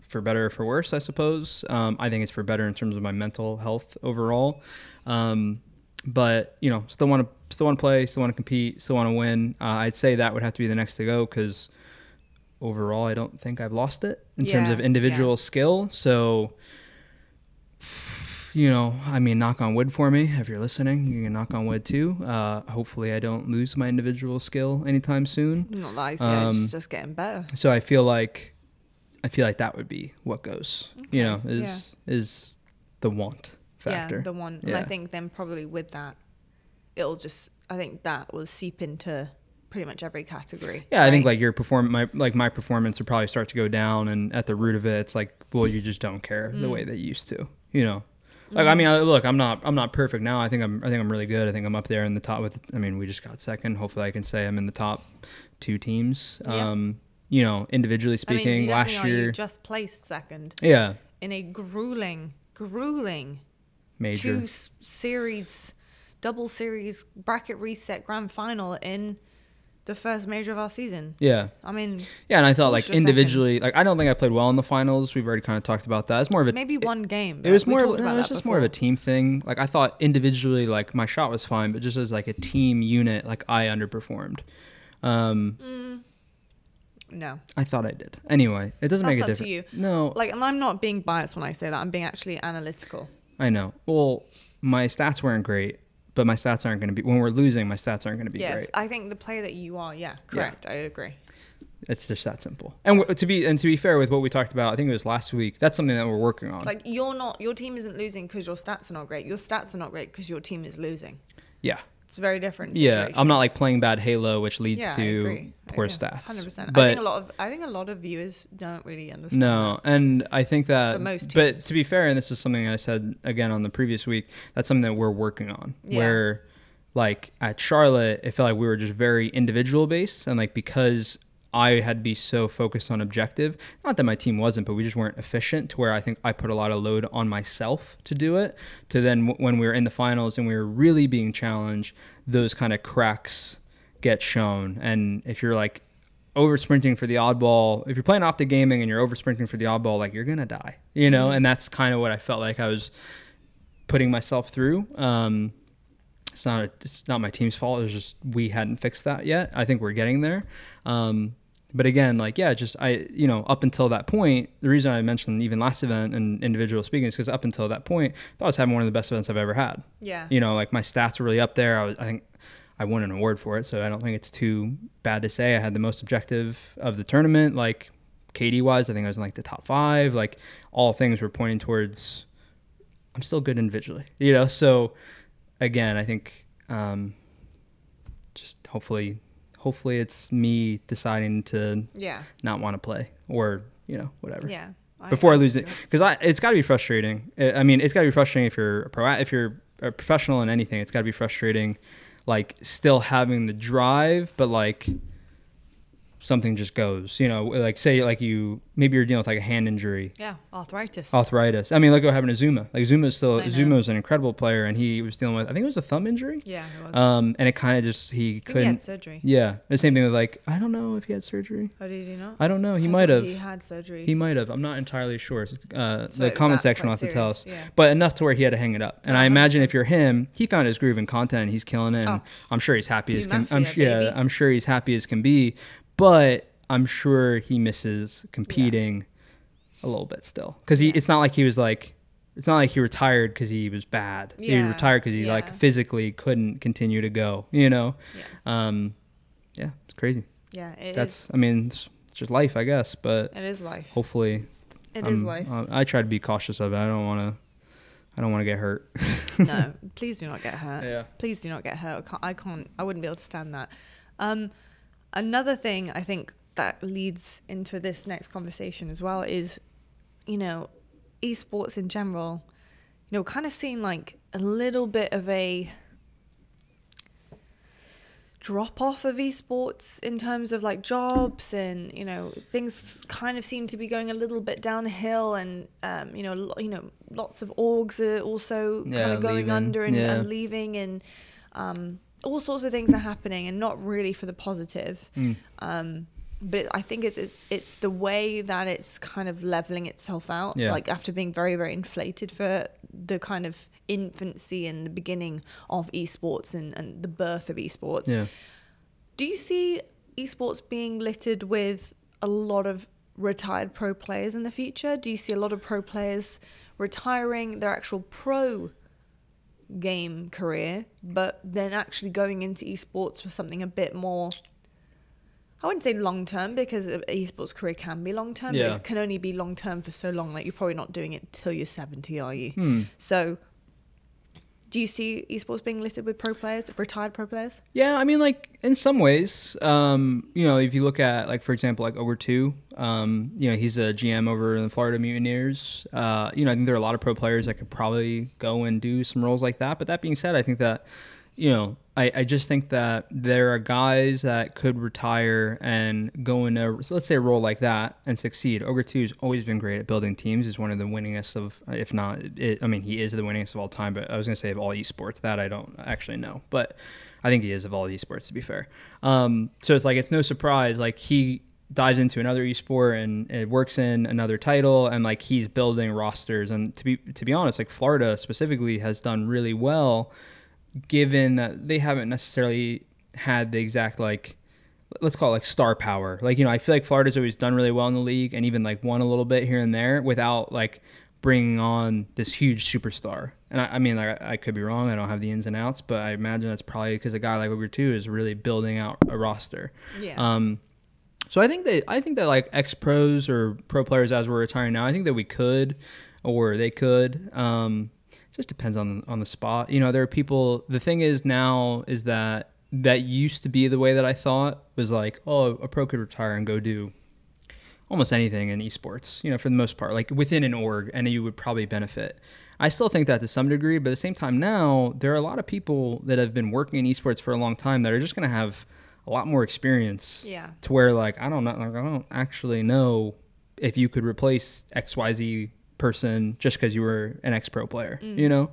for better or for worse, I suppose. Um, I think it's for better in terms of my mental health overall. Um, but you know, still want to still want to play, still want to compete, still want to win. Uh, I'd say that would have to be the next to go because overall, I don't think I've lost it in terms of individual yeah. skill. So, you know, I mean, knock on wood for me. If you're listening, you can knock on wood too. Uh, hopefully, I don't lose my individual skill anytime soon. Not like I Um, it's just getting better. So I feel like, I feel like that would be what goes. You know, Okay, is is the want factor. Yeah, the one. And I think then probably with that, it'll just. I think that will seep into pretty much every category. Yeah, I think like your perform my like my performance would probably start to go down, and at the root of it, it's like, well, you just don't care the Mm. way that you used to. You know, like I mean, I, look, I'm not I'm not perfect now. I think I'm I think I'm really good. I think I'm up there in the top with. I mean, we just got second. Hopefully, I can say I'm in the top two teams. Yeah. Um, you know, individually I mean, speaking, last year, just placed second yeah, in a grueling, grueling major. two s- series, double series bracket reset grand final in the first major of our season. Yeah, I mean, yeah, and I thought like your second? individually, like I don't think I played well in the finals. We've already kind of talked about that. It's more of a maybe one game. It was more. talked no, it was just more of a team thing. Like I thought individually, like my shot was fine, but just as like a team unit, like I underperformed. Um, Mm, no, I thought I did. Anyway, it doesn't That's make a up to difference. you. No, like, and I'm not being biased when I say that. I'm being actually analytical. I know. Well, my stats weren't great, but my stats aren't going to be. When we're losing, my stats aren't going to be yeah, great. I think the player that you are, yeah, correct. I agree. It's just that simple. And w- to be and to be fair with what we talked about, I think it was last week. That's something that we're working on. Like you're not, your team isn't losing because your stats are not great. Your stats are not great because your team is losing. yeah. It's very different. Yeah, I'm not like playing bad Halo, which leads Yeah, to poor stats. Hundred percent. I think a lot of I think a lot of viewers don't really understand. No, and I think that. For most but to be fair, and this is something I said again on the previous week. That's something that we're working on. Yeah. Where, like at Charlotte, it felt like we were just very individual based, and like because I had to be so focused on objective. Not that my team wasn't, but we just weren't efficient. To where I think I put a lot of load on myself to do it. To then w- when we were in the finals and we were really being challenged, those kind of cracks get shown. And if you're like over sprinting for the oddball, if you're playing OpTic Gaming and you're over sprinting for the oddball, like you're gonna die, you know. Mm-hmm. And that's kind of what I felt like I was putting myself through. Um, it's not it's not my team's fault. It was just we hadn't fixed that yet. I think we're getting there. Um, but again, like yeah, just I you know up until that point, the reason I mentioned even last event and individual speaking is because up until that point, I thought I was having one of the best events I've ever had. Yeah. You know, like my stats were really up there. I was I think I won an award for it, so I don't think it's too bad to say I had the most objective of the tournament. Like KD wise, I think I was in like the top five. Like all things were pointing towards I'm still good individually. You know, so again, I think um, just hopefully, hopefully it's me deciding to Yeah. not want to play or you know whatever. Yeah. I before I lose it because I it's got to be frustrating. I I mean, it's got to be frustrating if you're a pro if you're a professional in anything. It's got to be frustrating, like still having the drive, but like something just goes. You know, like say like you maybe you're dealing with like a hand injury, Yeah, arthritis. arthritis. I mean, look what happened to Zuma. Like Zuma's still I know. Zuma's an incredible player, and he was dealing with I think it was a thumb injury. yeah, it was. Um, and it kind of just he think he couldn't. had surgery. Yeah, the same thing with like I don't know if he had surgery. Oh, did he not? I don't know. He I might have. He had surgery. He might have. I'm not entirely sure. Uh, So the comment section will have to tell us. Yeah. But enough to where he had to hang it up. And I Yeah, imagine if you're him, he found his groove in content. And He's killing it. And Oh. I'm sure he's happy as Stu can. I'm yeah, baby. I'm sure he's happy as can be. But I'm sure he misses competing a little bit still because he. Yeah. It's not like he was like. It's not like he retired because he was bad. He retired because he yeah. like physically couldn't continue to go. You know. Yeah. Um, yeah, it's crazy. Yeah, it That's. is. I mean, it's just life, I guess. But It is life. hopefully It is I'm- life. uh, I try to be cautious of it. I don't want to. I don't want to get hurt. no, please do not get hurt. Yeah. Please do not get hurt. I can't. I, can't, I wouldn't be able to stand that. Um, another thing I think that leads into this next conversation as well is, you know, esports in general. You know, kind of seeing like a little bit of a drop off of esports in terms of like jobs and you know things kind of seem to be going a little bit downhill and um, you know lo- you know lots of orgs are also kind of going leaving. under and, Yeah. and leaving and um, all sorts of things are happening and not really for the positive Mm. um, but I think it's, it's it's the way that it's kind of leveling itself out. Yeah. Like after being very very inflated for the kind of infancy and the beginning of esports and, and the birth of esports. Yeah. Do you see esports being littered with a lot of retired pro players in the future? Do you see a lot of pro players retiring their actual pro game career, but then actually going into esports for something a bit more? I wouldn't say long term because esports career can be long term, Yeah. but it can only be long term for so long. Like you're probably not doing it till you're 70, are you? Hmm. So, do you see esports being littered with pro players, retired pro players? Yeah, I mean, like in some ways, um, you know, if you look at like for example, like Ogre Two, um, you know, he's a GM over in the Florida Mutineers. Uh, you know, I think there are a lot of pro players that could probably go and do some roles like that. But that being said, I think that, you know, I, I just think that there are guys that could retire and go in a let's say a role like that and succeed. Ogre Two has always been great at building teams. Is one of the winningest of, if not, it, I mean, he is the winningest of all time. But I was gonna say of all esports, that I don't actually know, but I think he is of all esports to be fair. Um, so it's like it's no surprise like he dives into another esport and it works in another title and like he's building rosters and to be to be honest like Florida specifically has done really well given that they haven't necessarily had the exact like let's call it like star power. Like, you know, I feel like Florida's always done really well in the league and even like won a little bit here and there without like bringing on this huge superstar. And I, I mean, like, I, I could be wrong. I don't have the ins and outs, but I imagine that's probably because a guy like Ogre 2 is really building out a roster. Yeah. Um, so I think that I think that like ex pros or pro players as we're retiring now, I think that we could, or they could. Um, just depends on on the spot. You know, there are people. The thing is now is that that used to be the way that I thought was like, oh, a pro could retire and go do almost anything in esports. You know, for the most part, like within an org, and you would probably benefit. I still think that to some degree, but at the same time, now there are a lot of people that have been working in esports for a long time that are just going to have a lot more experience yeah. to where like I don't know, like, I don't actually know if you could replace X Y Z person just because you were an ex pro player. You know,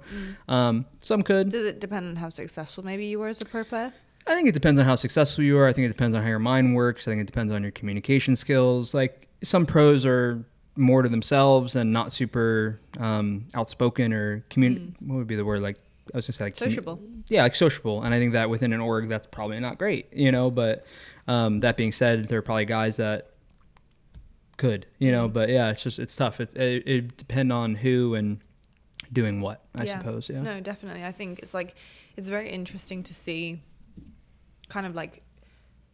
um, some could. Does it depend on how successful maybe you were as a pro player? I think it depends on how successful you are. I think it depends on how your mind works. I think it depends on your communication skills. Like some pros are more to themselves and not super um, outspoken or commun. What would be the word? Like I was gonna say like commu- Sociable. yeah, like sociable. And I think that within an org, that's probably not great, you know. But um, that being said, there are probably guys that could, you know. But yeah, it's just it's tough. It's, it it depend on who and doing what, I Yeah. suppose. Yeah. No, definitely. I think it's like it's very interesting to see kind of like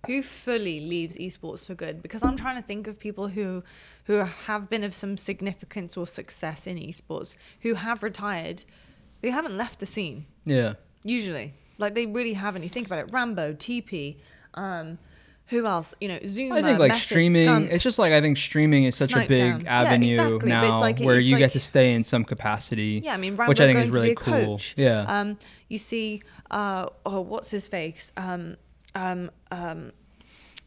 who fully leaves esports for good because I'm trying to think of people who who have been of some significance or success in esports who have retired they haven't left the scene Yeah. usually like they really haven't you think about it Rambo TeePee um Who else? You know, Zoom. I think like Method, streaming. It's just like I think streaming is such a big down. Yeah, avenue exactly, now like- where you like- get to stay in some capacity. Yeah, I mean, which I think is really to be a cool. coach. Yeah. Um, you see, uh, oh, what's his face? Um, um, um,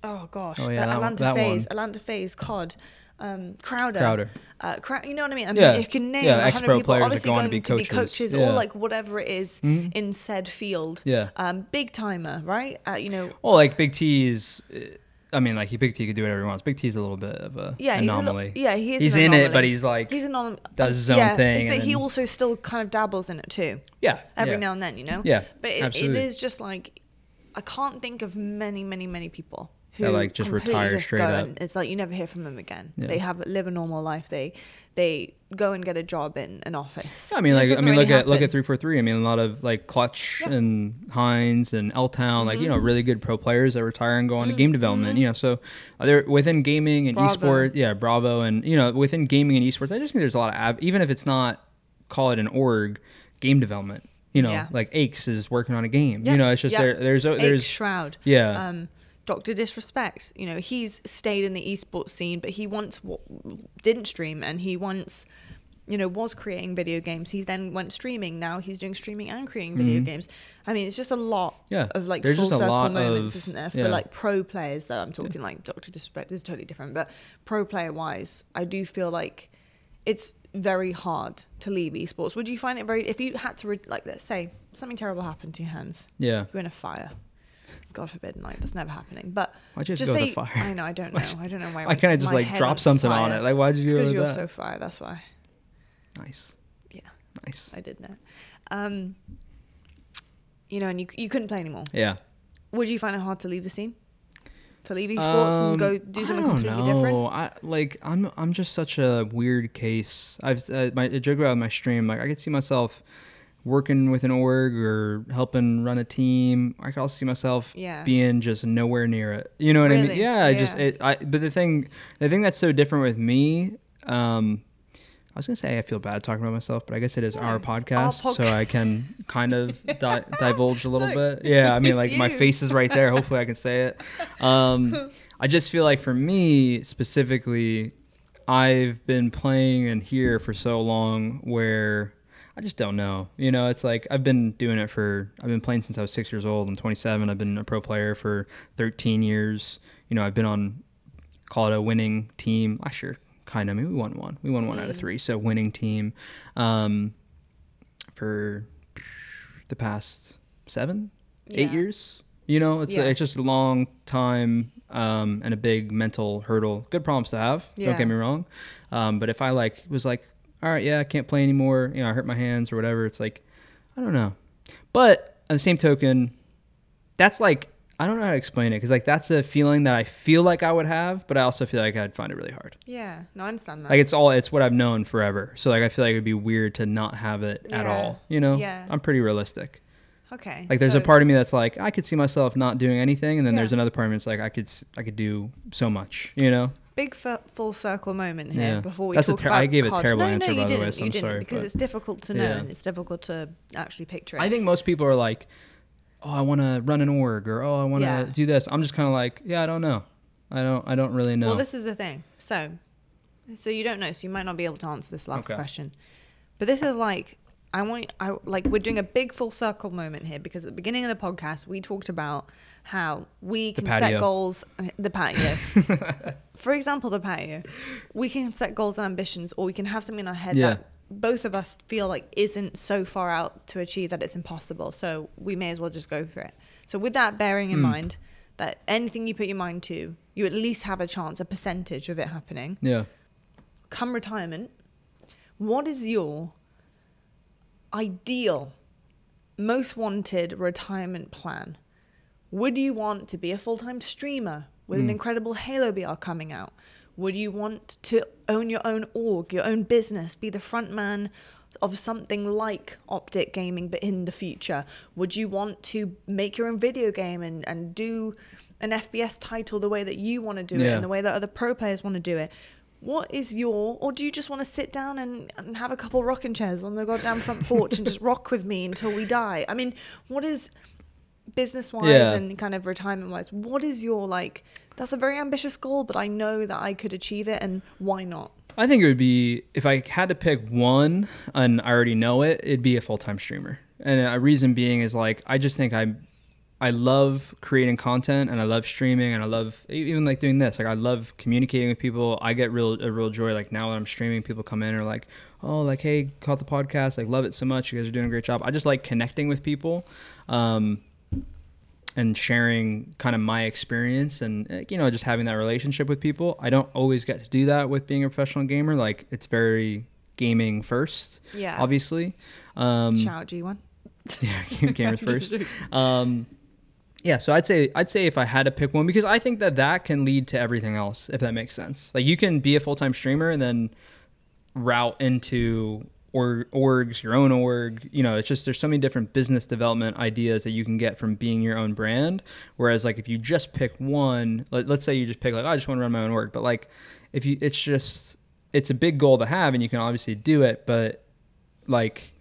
oh gosh, Oh, yeah, that one- Atlanta that FaZe. Atlanta FaZe, COD. Um, Crowder, Crowder. uh, Crow- you know what I mean? I mean, Yeah. you can name Yeah, a hundred people, players obviously go on to going be to be coaches. coaches, Yeah. or like whatever it is Mhm. in said field. Yeah. Um, BigTymeR, right? Uh, you know, Well, like Big T is. uh, I mean, like he Big T could do whatever he wants. Big T is a little bit of a yeah, he's a anomaly. yeah, he is. he's in it, but he's like he's an anom- does his own yeah, thing But he then- also still kind of dabbles in it too. yeah every yeah. now and then, you know. Yeah, But it, it is just like I can't think of many, many, many people who That, like, just retire just straight up. It's like you never hear from them again. Yeah. They have live a normal life. They they go and get a job in an office. I mean, like I mean, really look at look happen. at three four three. I mean, a lot of like Clutch Yeah. and Hines and L Town, like you know, Mhm. really good pro players that retire and go on to Mm, game development. mhm. You know, so uh, they're within gaming and Bravo. esports. Yeah, Bravo, and you know, within gaming and esports, I just think there's a lot of av- even if it's not call it an org, game development. You know, Yeah. like Aches is working on a game. Yeah, You know, it's just yeah. there. There's there's Shroud. yeah. Um, Doctor Disrespect. You know, he's stayed in the esports scene, but he once w- didn't stream, and he once, you know, was creating video games. He then went streaming. Now he's doing streaming and creating video Mhm. games. I mean, it's just a lot Yeah, of like there's full circle moments, of- isn't there? For yeah. like pro players, though, I'm talking like Doctor Disrespect is totally different, but pro player wise, I do feel like it's very hard to leave esports. Would you find it very if you had to re- like let's say something terrible happened to your hands, yeah. you're in a fire. God forbid, like that's never happening. But Why'd you have to just go say, fire? I know, I don't know, I don't know why. Why can't I just like drop something on it? Like, why'd you It's go because you're that? so fire. That's why. nice. Yeah, Nice. I did that. Um, you know, and you you couldn't play anymore. Yeah. Would you find it hard to leave the scene? To leave esports and go do something Um, I don't completely know. different? I like I'm I'm just such a weird case. I've uh, my I joke about my stream. Like I could see myself working with an org or helping run a team. I could also see myself Yeah. being just nowhere near it. You know what I mean? Really? Yeah. I just it. I but the thing the thing that's so different with me. Um, I was gonna say I feel bad talking about myself, but I guess it is No, our podcast, so I can kind of di- divulge a little Look, bit. Yeah, I mean, like my face is right there. Hopefully, I can say it. Um, I just feel like for me specifically, I've been playing in here for so long where I just don't know. You know, it's like I've been doing it for I've been playing since I was six years old. I'm 27. I've been a pro player for 13 years. You know, I've been on call it a winning team last year. Kind of. I mean, we won one. We won one out of Mm. three. So winning team um, for the past seven, eight years. You know, it's Yeah. it's just a long time um, and a big mental hurdle. Good problems to have. Yeah. Don't get me wrong. Um, but if I like was like, all right, yeah, I can't play anymore. You know, I hurt my hands or whatever. It's like, I don't know. But on the same token, that's like I don't know how to explain it because like that's a feeling that I feel like I would have, but I also feel like I'd find it really hard. Yeah, no, I understand that. Like it's all it's what I've known forever. So like I feel like it'd be weird to not have it at Yeah. all. You know? Yeah. I'm pretty realistic. okay. Like there's so- a part of me that's like I could see myself not doing anything, and then there's another part of me that's like I could I could do so much. You know? Big fu- full circle moment here Yeah. before we That's a talk ter- about I gave a terrible no, answer, no, you by the way, didn't, so you I'm didn't, sorry, because but- it's difficult to know Yeah. and it's difficult to actually picture it. I think most people are like, oh, I want to run an org, or oh, I want to Yeah. do this. I'm just kind of like, yeah, I don't know. I don't I don't really know. Well, this is the thing. So, so you don't know, so you might not be able to answer this last Okay. question. But this is like, I want, I like, we're doing a big full circle moment here because at the beginning of the podcast we talked about how we The can set goals. Uh, the patio, for example, the patio. We can set goals and ambitions, or we can have something in our head Yeah. that both of us feel like isn't so far out to achieve that it's impossible. So we may as well just go for it. So with that bearing in Hmm. mind, that anything you put your mind to, you at least have a chance, a percentage of it happening. yeah. Come retirement, what is your ideal, most wanted retirement plan? Would you want to be a full time streamer with an Hmm. incredible Halo BR coming out? Would you want to own your own org, your own business, be the front man of something like OpTic Gaming, but in the future? Would you want to make your own video game and, and do an FPS title the way that you want to do it and the way that other pro players want to do it? What is your, or do you just want to sit down and, and have a couple rocking chairs on the goddamn front porch and just rock with me until we die? I mean, what is business wise Yeah. and kind of retirement wise, what is your like? That's a very ambitious goal, but I know that I could achieve it, and why not? I think it would be if I had to pick one, and I already know it, it'd be a full time streamer. And a reason being is like I just think I, I love creating content and I love streaming and I love even like doing this. Like I love communicating with people. I get real a real joy. Like now that I'm streaming, people come in and are like, oh, like hey, caught the podcast. Like love it so much. You guys are doing a great job. I just like connecting with people. Um, and sharing kind of my experience and you know just having that relationship with people i don't always get to do that with being a professional gamer. Like it's very gaming first Yeah. obviously. Um Shout out G1. yeah gamers first. um yeah so i'd say i'd say if i had to pick one because i think that that can lead to everything else if that makes sense. Like you can be a full-time streamer and then route into or orgs your own org you know it's just there's so many different business development ideas that you can get from being your own brand whereas like if you just pick one let, let's say you just pick like oh, i just want to run my own org but like if you it's just it's a big goal to have and you can obviously do it but like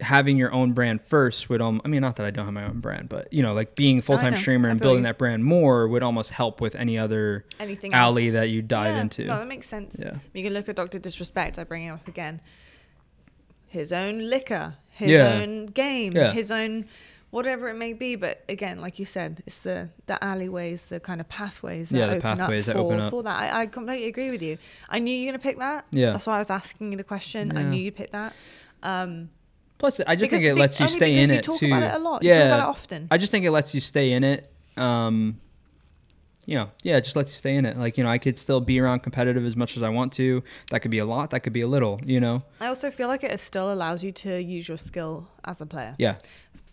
having your own brand first would um I mean not that I don't have my own brand but you know like being a full-time streamer and building you. that brand more would almost help with any other Anything alley else? that you dive Yeah, into No, that makes sense. Yeah. You can look at Doctor Disrespect. I bring him up again. His own liquor, his Yeah. own game, Yeah. his own whatever it may be. But again, like you said, it's the the alleyways, the kind of pathways. That Yeah, the open pathways up that for, open up. for that. I, I completely agree with you. I knew you were gonna pick that. Yeah. That's why I was asking you the question. I knew you'd pick that. Um, plus I just think it lets you stay in you it talk too about it a lot. yeah You talk about it often. I just think it lets you stay in it um you know, yeah, just let you stay in it. Like, you know, I could still be around competitive as much as I want to. That could be a lot, that could be a little, you know. I also feel like it still allows you to use your skill as a player. Yeah.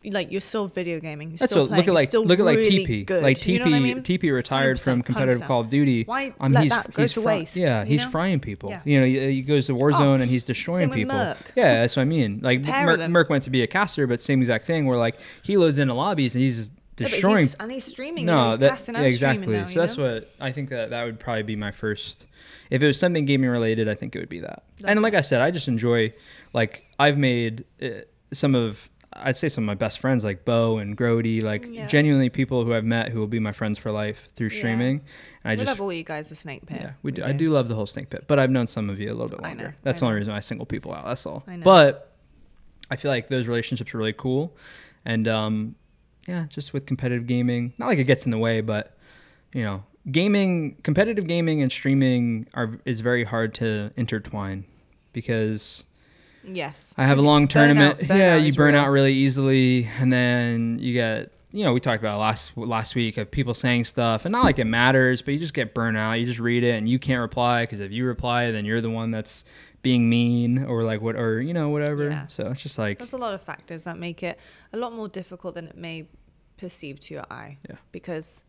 Like you're still video gaming. You're That's still what playing. look at like look at like really TeePee. Good. Like You TeePee know I mean? TeePee retired from 100%, competitive 100%. Call of Duty. Why Um, let he's, that go he's to fry- waste, Yeah, he's know? frying people. Yeah. You know, he, he goes to Warzone and he's destroying people. MerK. Yeah, that's what I mean. Like MerK. MerK went to be a caster, but same exact thing. Where like he loads into lobbies and he's Yeah, destroying. he's, and he's streaming. no, he's that yeah, exactly. streaming now, so that's know? what I think that that would probably be my first. If it was something gaming related, I think it would be that. And like I said, I just enjoy. Like I've made uh, some of. I'd say some of my best friends like Bo and Grody, like Yeah. genuinely people who I've met who will be my friends for life through Yeah. streaming. And I we just love all you guys, the Snake Pit. yeah, we do. I do love the whole snake pit, but I've known some of you a little bit longer. That's I the only know. reason I single people out. That's all. I know. But I feel like those relationships are really cool, and um, yeah, just with competitive gaming, not like it gets in the way, but you know, gaming, competitive gaming, and streaming are is very hard to intertwine because Yes. I have a long tournament. burnout yeah, you burn real. out really easily, and then you get. You know, we talked about last last week of people saying stuff, and not like it matters, but you just get burnt out. You just read it, and you can't reply because if you reply, then you're the one that's being mean or like what or you know whatever. Yeah. So it's just like There's a lot of factors that make it a lot more difficult than it may perceive to your eye. Yeah. Because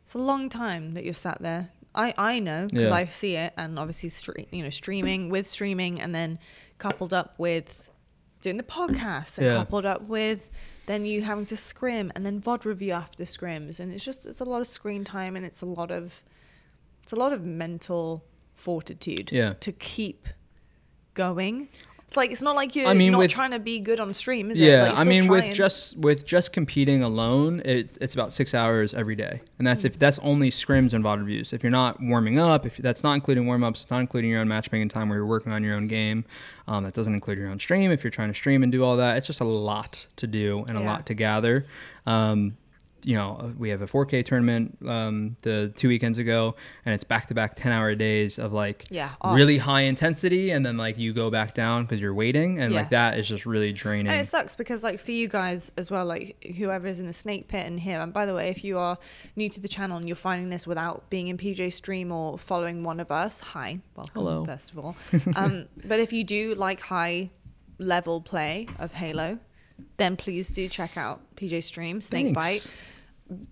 it's a long time that you're sat there. I, I know because Yeah. I see it, and obviously, stre- you know, streaming with streaming, and then coupled up with doing the podcast, and Yeah. coupled up with then you having to scrim, and then VOD review after scrims, and it's just it's a lot of screen time, and it's a lot of it's a lot of mental fortitude Yeah. to keep going. It's like it's not like you're I mean, not with- trying to be good on stream, is it? yeah Like, i mean with just with just competing alone it, it's about six hours every day. And that's if that's only scrims and vod reviews. If you're not warming up if that's not including warm-ups it's not including your own matchmaking time where you're working on your own game. Um, that doesn't include your own stream if you're trying to stream and do all that. It's just a lot to do and a lot to gather. Um, you know, we have a 4K tournament um, the two weekends ago, and it's back to back 10 hour days of like Yeah, off. really high intensity, and then like you go back down because you're waiting, and like that is just really draining. And it sucks because, like, for you guys as well, like whoever is in the snake pit and here. And by the way, if you are new to the channel and you're finding this without being in PJ stream or following one of us, hi, welcome. Hello. First of all, um, but if you do like high level play of Halo, then please do check out PJ stream Snake Thanks. Bite.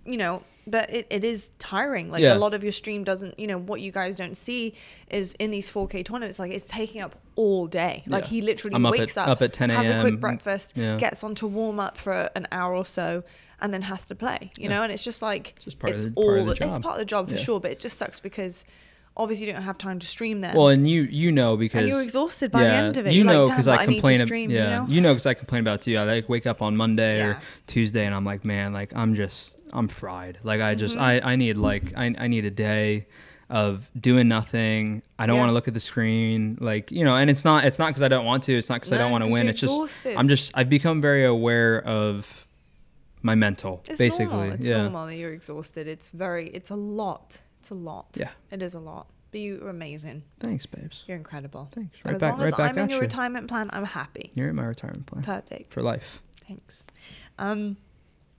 You know, but it, it is tiring. Like Yeah. a lot of your stream doesn't. You know what you guys don't see is in these 4K tournaments. Like it's taking up all day. Like Yeah. he literally I'm up wakes at- up, up at 10 has a quick breakfast, yeah. gets on to warm up for an hour or so, and then has to play. You know, and it's just like just part of it's the- part of all the it's part of the job for sure. But it just sucks because obviously you don't have time to stream them. Well, and you you know because and you're exhausted by the end of it. You You're know because "Damn, I complain. ab- yeah, you know? you know because I complain about it too. I like wake up on Monday Yeah. or Tuesday and I'm like, man, like I'm just I'm fried. Like I just Mm-hmm. I I need like I I need a day of doing nothing. I don't Yeah. want to look at the screen. Like you know, and it's not it's not because I don't want to. It's not because I don't want to win. It's just. I'm just I've become very aware of my mental It's basically. normal. It's yeah. normal that you're exhausted. It's very. It's a lot. It's a lot. Yeah. It is a lot. But you're amazing. Thanks, babes. You're incredible. Thanks. Right as back long right as back I'm in your you. retirement plan, I'm happy. You're in my retirement plan Perfect. for life. Thanks. Um.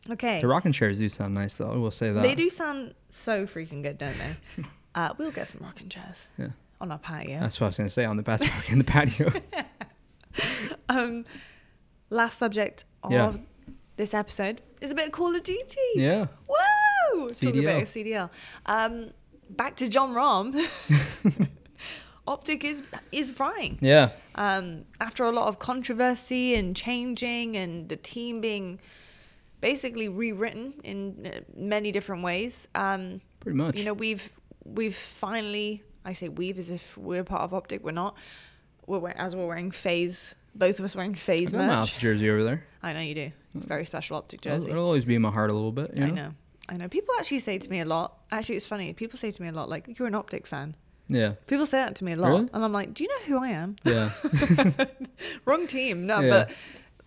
Okay. The rocking chairs do sound nice though. I will say that. They do sound so freaking good, don't they? uh, we'll get some rocking chairs Yeah. on our patio. That's what I was gonna say on the patio. in the patio. Um, last subject of Yeah. this episode is a bit of Call of Duty. yeah. Woo! Talk a CDL. bit of CDL. Um, back to Jon Rahm. OpTic is is frying. Yeah. Um, after a lot of controversy and changing, and the team being basically rewritten in uh, many different ways. Um, Pretty much. you know, we've we've finally. I say we've as if we're a part of OpTic. We're not. We're wear- as we're wearing FaZe. Both of us wearing I FaZe my merch. OpTic jersey over there. I know you do. Very special OpTic It'll, jersey. it'll always be in my heart a little bit. You know? I know. I know. People actually say to me a lot. Actually, it's funny. People say to me a lot, like, "You're an OpTic fan." Yeah. People say that to me a lot, Really? and I'm like, "Do you know who I am?" Yeah. Wrong team. No, Yeah. but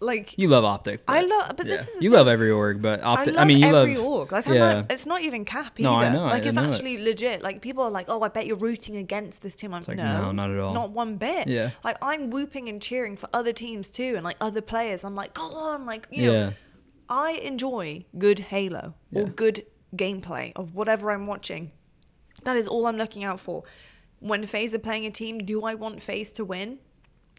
like, you love OpTic. I love. But this is you thing. love every org, but I, OpTic. love I, mean, you every love. org. Like, I'm yeah. not, it's not even cap either. No, I know, Like, I it's know it. actually legit. Like, people are like, "Oh, I bet you're rooting against this team." I'm like, no, no, not at all. Not one bit. Yeah. Like, I'm whooping and cheering for other teams too, and like other players. I'm like, go on, like you know. Yeah. I enjoy good Halo or good gameplay of whatever I'm watching. That is all I'm looking out for. When FaZe are playing a team, do I want FaZe to win?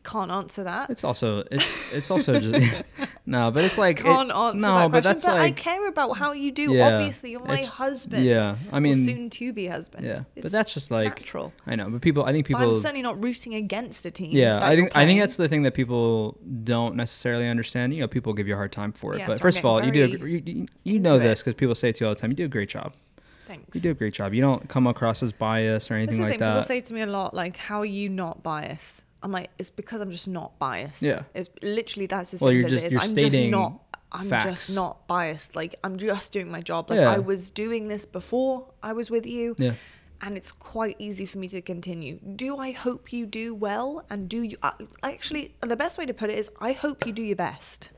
Can't answer that. It's also it's it's also just no, but it's like it- Can't answer no, that but question. that's but I care about how you do. Yeah, Obviously, you're my husband. yeah, I mean- soon to be husband. yeah, It's but that's just like natural. I know, but people. I think But people. I'm certainly not rooting against a team. Yeah, I think I think that's the thing that people don't necessarily understand. You know, people give you a hard time for it. Yeah, but so first of all, you do a, you, you, you know this because people say it to you all the time. You do a great job. Thanks. You do a great job. You don't come across as biased or anything like thing. People that. say to me a lot, like, "How are you not biased?" I'm like, "It's because I'm just not biased." Yeah. It's literally that's as Well, simple you're as it is. I'm just not. I'm facts. just not biased. Like I'm just doing my job. Like Yeah. I was doing this before I was with you. Yeah. And it's quite easy for me to continue. Do I hope you do well? And do you uh, actually? The best way to put it is, I hope you do your best.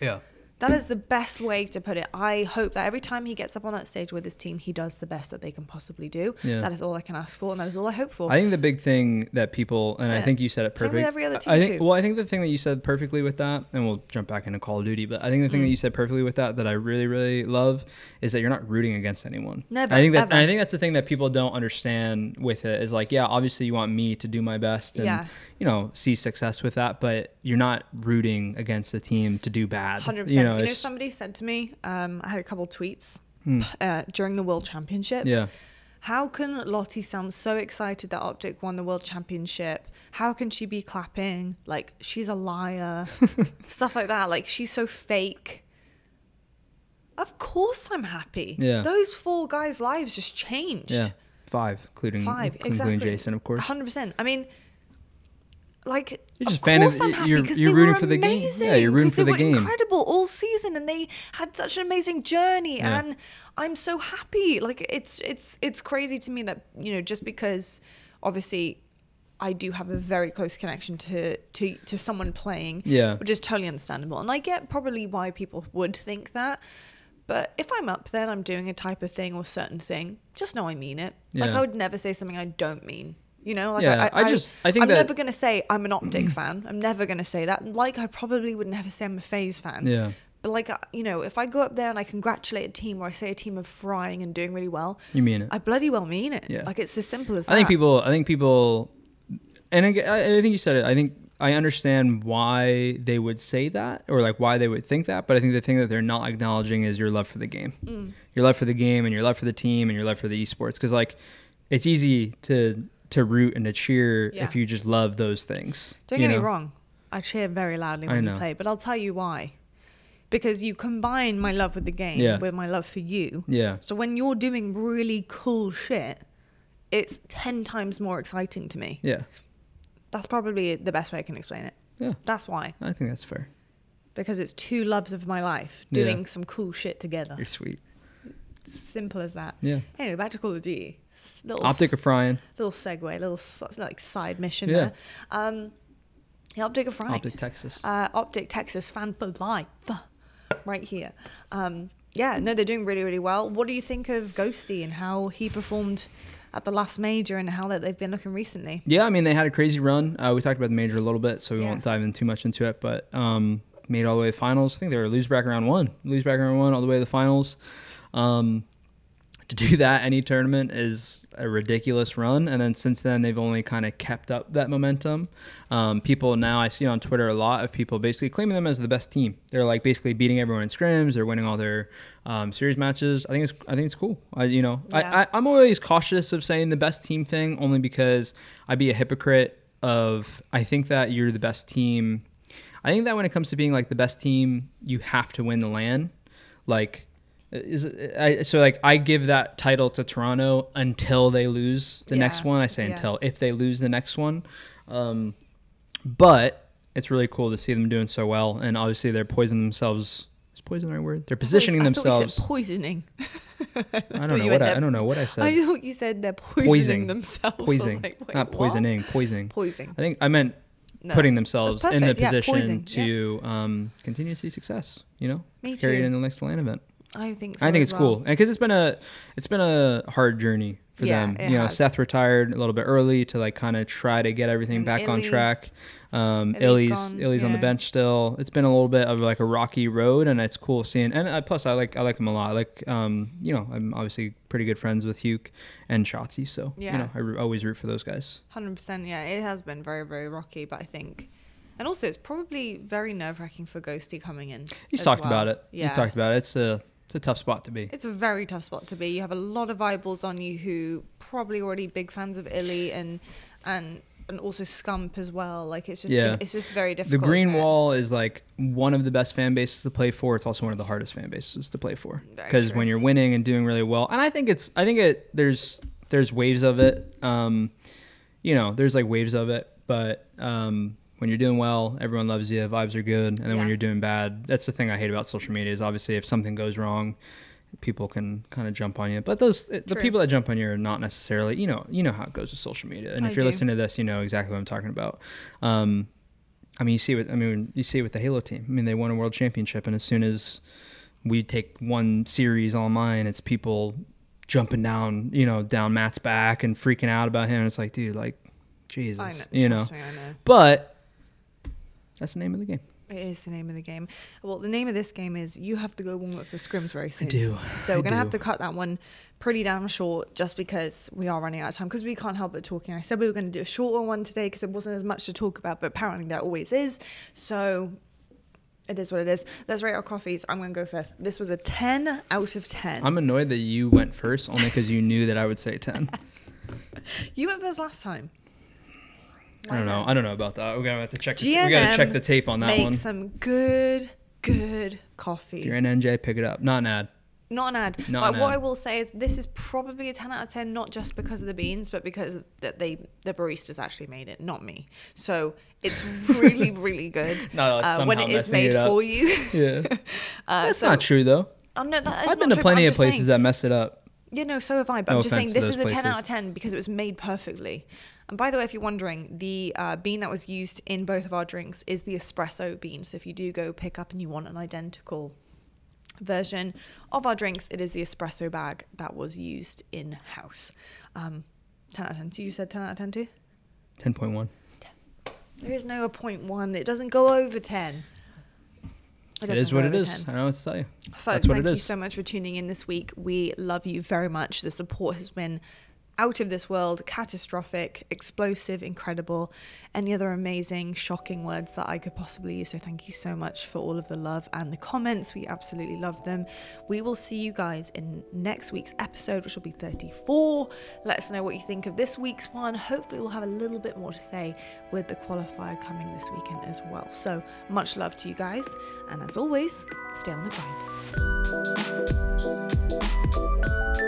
Yeah. That is the best way to put it. I hope that every time he gets up on that stage with his team, he does the best that they can possibly do. Yeah. That is all I can ask for, and that is all I hope for. I think the big thing that people, and That's I it. think you said it with every other I team think, too. well, I think the thing that you said perfectly with that, and we'll jump back into Call of Duty, but I think the thing Mm. that you said perfectly with that that I really, really love is that you're not rooting against anyone. Never, I think that. I think that's the thing that people don't understand with it is like, yeah, obviously you want me to do my best and Yeah. You know see success with that, but you're not rooting against the team to do bad. Hundred You know, You know, somebody said to me, um, I had a couple tweets Hmm. uh, during the World Championship. yeah, How can Lottie sound so excited that OpTic won the World Championship? How can she be clapping like she's a liar? Stuff like that. Like she's so fake. Of course, I'm happy. Yeah. Those four guys' lives just changed. yeah, five, including Five, including exactly. Jason, of course. Hundred percent. I mean, like, You're just fan of- I'm happy you're- you're they rooting were for the game. Yeah, you're rooting for they the were game. Incredible all season, and they had such an amazing journey, Yeah. and I'm so happy. Like, it's it's it's crazy to me that you know just because obviously. I do have a very close connection to, to, to someone playing, Yeah. which is totally understandable. And I get probably why people would think that. But if I'm up there and I'm doing a type of thing or certain thing, just know I mean it. Like Yeah. I would never say something I don't mean. You know, like Yeah, I, I just- I think I'm that- never gonna say I'm an OpTic fan. I'm never gonna say that. Like I probably would never say I'm a FaZe fan. Yeah. But like you know, if I go up there and I congratulate a team or I say a team of frying and doing really well, You mean it? I bloody well mean it. Yeah. Like it's as simple as that. I think people. I think people, and I, I think you said it. I think I understand why they would say that, or like why they would think that. But I think the thing that they're not acknowledging is your love for the game, Mm. your love for the game, and your love for the team, and your love for the esports. Because like, it's easy to to root and to cheer Yeah. if you just love those things. Don't get me wrong. I cheer very loudly when you play, but I'll tell you why. Because you combine my love with the game Yeah. with my love for you. Yeah. So when you're doing really cool shit, it's 10 times more exciting to me. Yeah. That's probably the best way I can explain it. Yeah. That's why. I think that's fair. Because it's two loves of my life Yeah. doing some cool shit together. You're sweet. Simple as that. Yeah. Anyway, back to Call of Duty. Little, OpTic of Frying. little segue, little like side mission Yeah. there. Um, yeah, OpTic of Fright. OpTic Texas. uh, OpTic Texas fan for life, right here. Um, yeah, no, they're doing really, really well. What do you think of Ghosty and how he performed at the last major and how that they've been looking recently? Yeah, I mean they had a crazy run. Uh, we talked about the major a little bit, so we Yeah. won't dive in too much into it. But um, made all the way to finals. I think they were lose back round one, lose back round one all the way to the finals. Um, to do that any tournament is a ridiculous run, and then since then they've only kind of kept up that momentum. Um, people now I see on Twitter a lot of people basically claiming them as the best team. They're like basically beating everyone in scrims. They're winning all their um, series matches. I think it's I think it's cool. I you know Yeah. I, I I'm always cautious of saying the best team thing only because I'd be a hypocrite of I think that you're the best team. I think that when it comes to being like the best team, you have to win the LAN. Like is it, I, so like I give that title to Toronto until they lose the next one. I say yeah. until if they lose the next one. Um, but it's really cool to see them doing so well, and obviously they're poisoning themselves. Is poison the right word? They're positioning I themselves. poisoning. I don't know what I, I don't know what I said. I thought you said they're poisoning Poising. themselves. Poisoning, like, wait, not what? poisoning. Poisoning. I think I meant No, putting themselves in the. Yeah, position to um, continue to see success. You know, Me carry it too. in the next LAN event. I think so. I think it's well. cool because it's been a it's been a hard journey for Yeah, them. You know, has. Seth retired a little bit early to like kind of try to get everything And back on track. Um, Illy's gone, Illy's on the bench still. It's been a little bit of like a rocky road, and it's cool seeing. And uh, plus, I like I like him a lot. Like um, you know, I'm obviously pretty good friends with Huke and Shotzzy, so Yeah. you know, I re- always root for those guys. Hundred percent. Yeah, it has been very, very rocky, but I think, and also it's probably very nerve wracking for Ghosty coming in. He's talked well. about it. Yeah, He's talked about it. It's a it's a tough spot to be. It's a very tough spot to be. You have a lot of eyeballs on you who probably already big fans of Illy and and and also Scump as well. Like it's just Yeah. it's just very difficult. The. Green? Wall is like one of the best fan bases to play for. It's also one of the hardest fan bases to play for because when you're winning and doing really well, and I think it's I think it there's there's waves of it. Um, you know, there's like waves of it, but um, when you're doing well, everyone loves you, vibes are good, and then Yeah. when you're doing bad, that's the thing I hate about social media is obviously if something goes wrong. People can kind of jump on you, but those the people that jump on you are not necessarily you know you know how it goes with social media, and I if you're do. listening to this, you know exactly what I'm talking about. Um, I mean, you see what I mean. You see it with the Halo team. I mean, they won a world championship, and as soon as we take one series online, it's people jumping down, you know, down Matt's back and freaking out about him. And it's like, dude, like, Jesus, I know. you know. Me, I know. But that's the name of the game. It is the name of the game. Well, the name of this game is you have to go warm up for scrims very soon. do. So we're gonna have to cut that one pretty damn short, just because we are running out of time. Because we can't help but talking. I said we were gonna do a shorter one today because there wasn't as much to talk about, but apparently there always is. So it is what it is. Let's rate our coffees. I'm gonna go first. This was a 10 out of 10. I'm annoyed that you went first only because you knew that I would say 10. you went first last time. I don't know. I don't know about that. We're gonna have to check. The GNM we gotta check the tape on that Make one. some good, good coffee. If you're in NJ, pick it up. Not an ad. Not an ad. Not but an what ad. I will say is this is probably a 10 out of 10, not just because of the beans, but because that they the baristas actually made it, not me. So it's really, really good us uh, when it is made it for you. Yeah, Uh, that's so, not true though. Oh, no, that I've been to true, plenty of places saying- that mess it up. Yeah, no, so have I. But No I'm just saying this is a 10 out of 10 because it was made perfectly. And by the way, if you're wondering, the uh, bean that was used in both of our drinks is the espresso bean. So if you do go pick up and you want an identical version of our drinks, it is the espresso bag that was used in house. Um, 10 out of 10. You said 10 out of 10 too? Ten point one. There is no a point one. It doesn't go over 10. It doesn't is what it is. 10. I don't know what to tell you. Folks, thank it you so much for tuning in this week. We love you very much. The support has been out of this world, catastrophic, explosive, incredible, any other amazing, shocking words that I could possibly use. So thank you so much for all of the love and the comments. We absolutely love them. We will see you guys in next week's episode, which will be 34. Let us know what you think of this week's one. Hopefully, we'll have a little bit more to say with the qualifier coming this weekend as well. So much love to you guys. And as always, stay on the grind.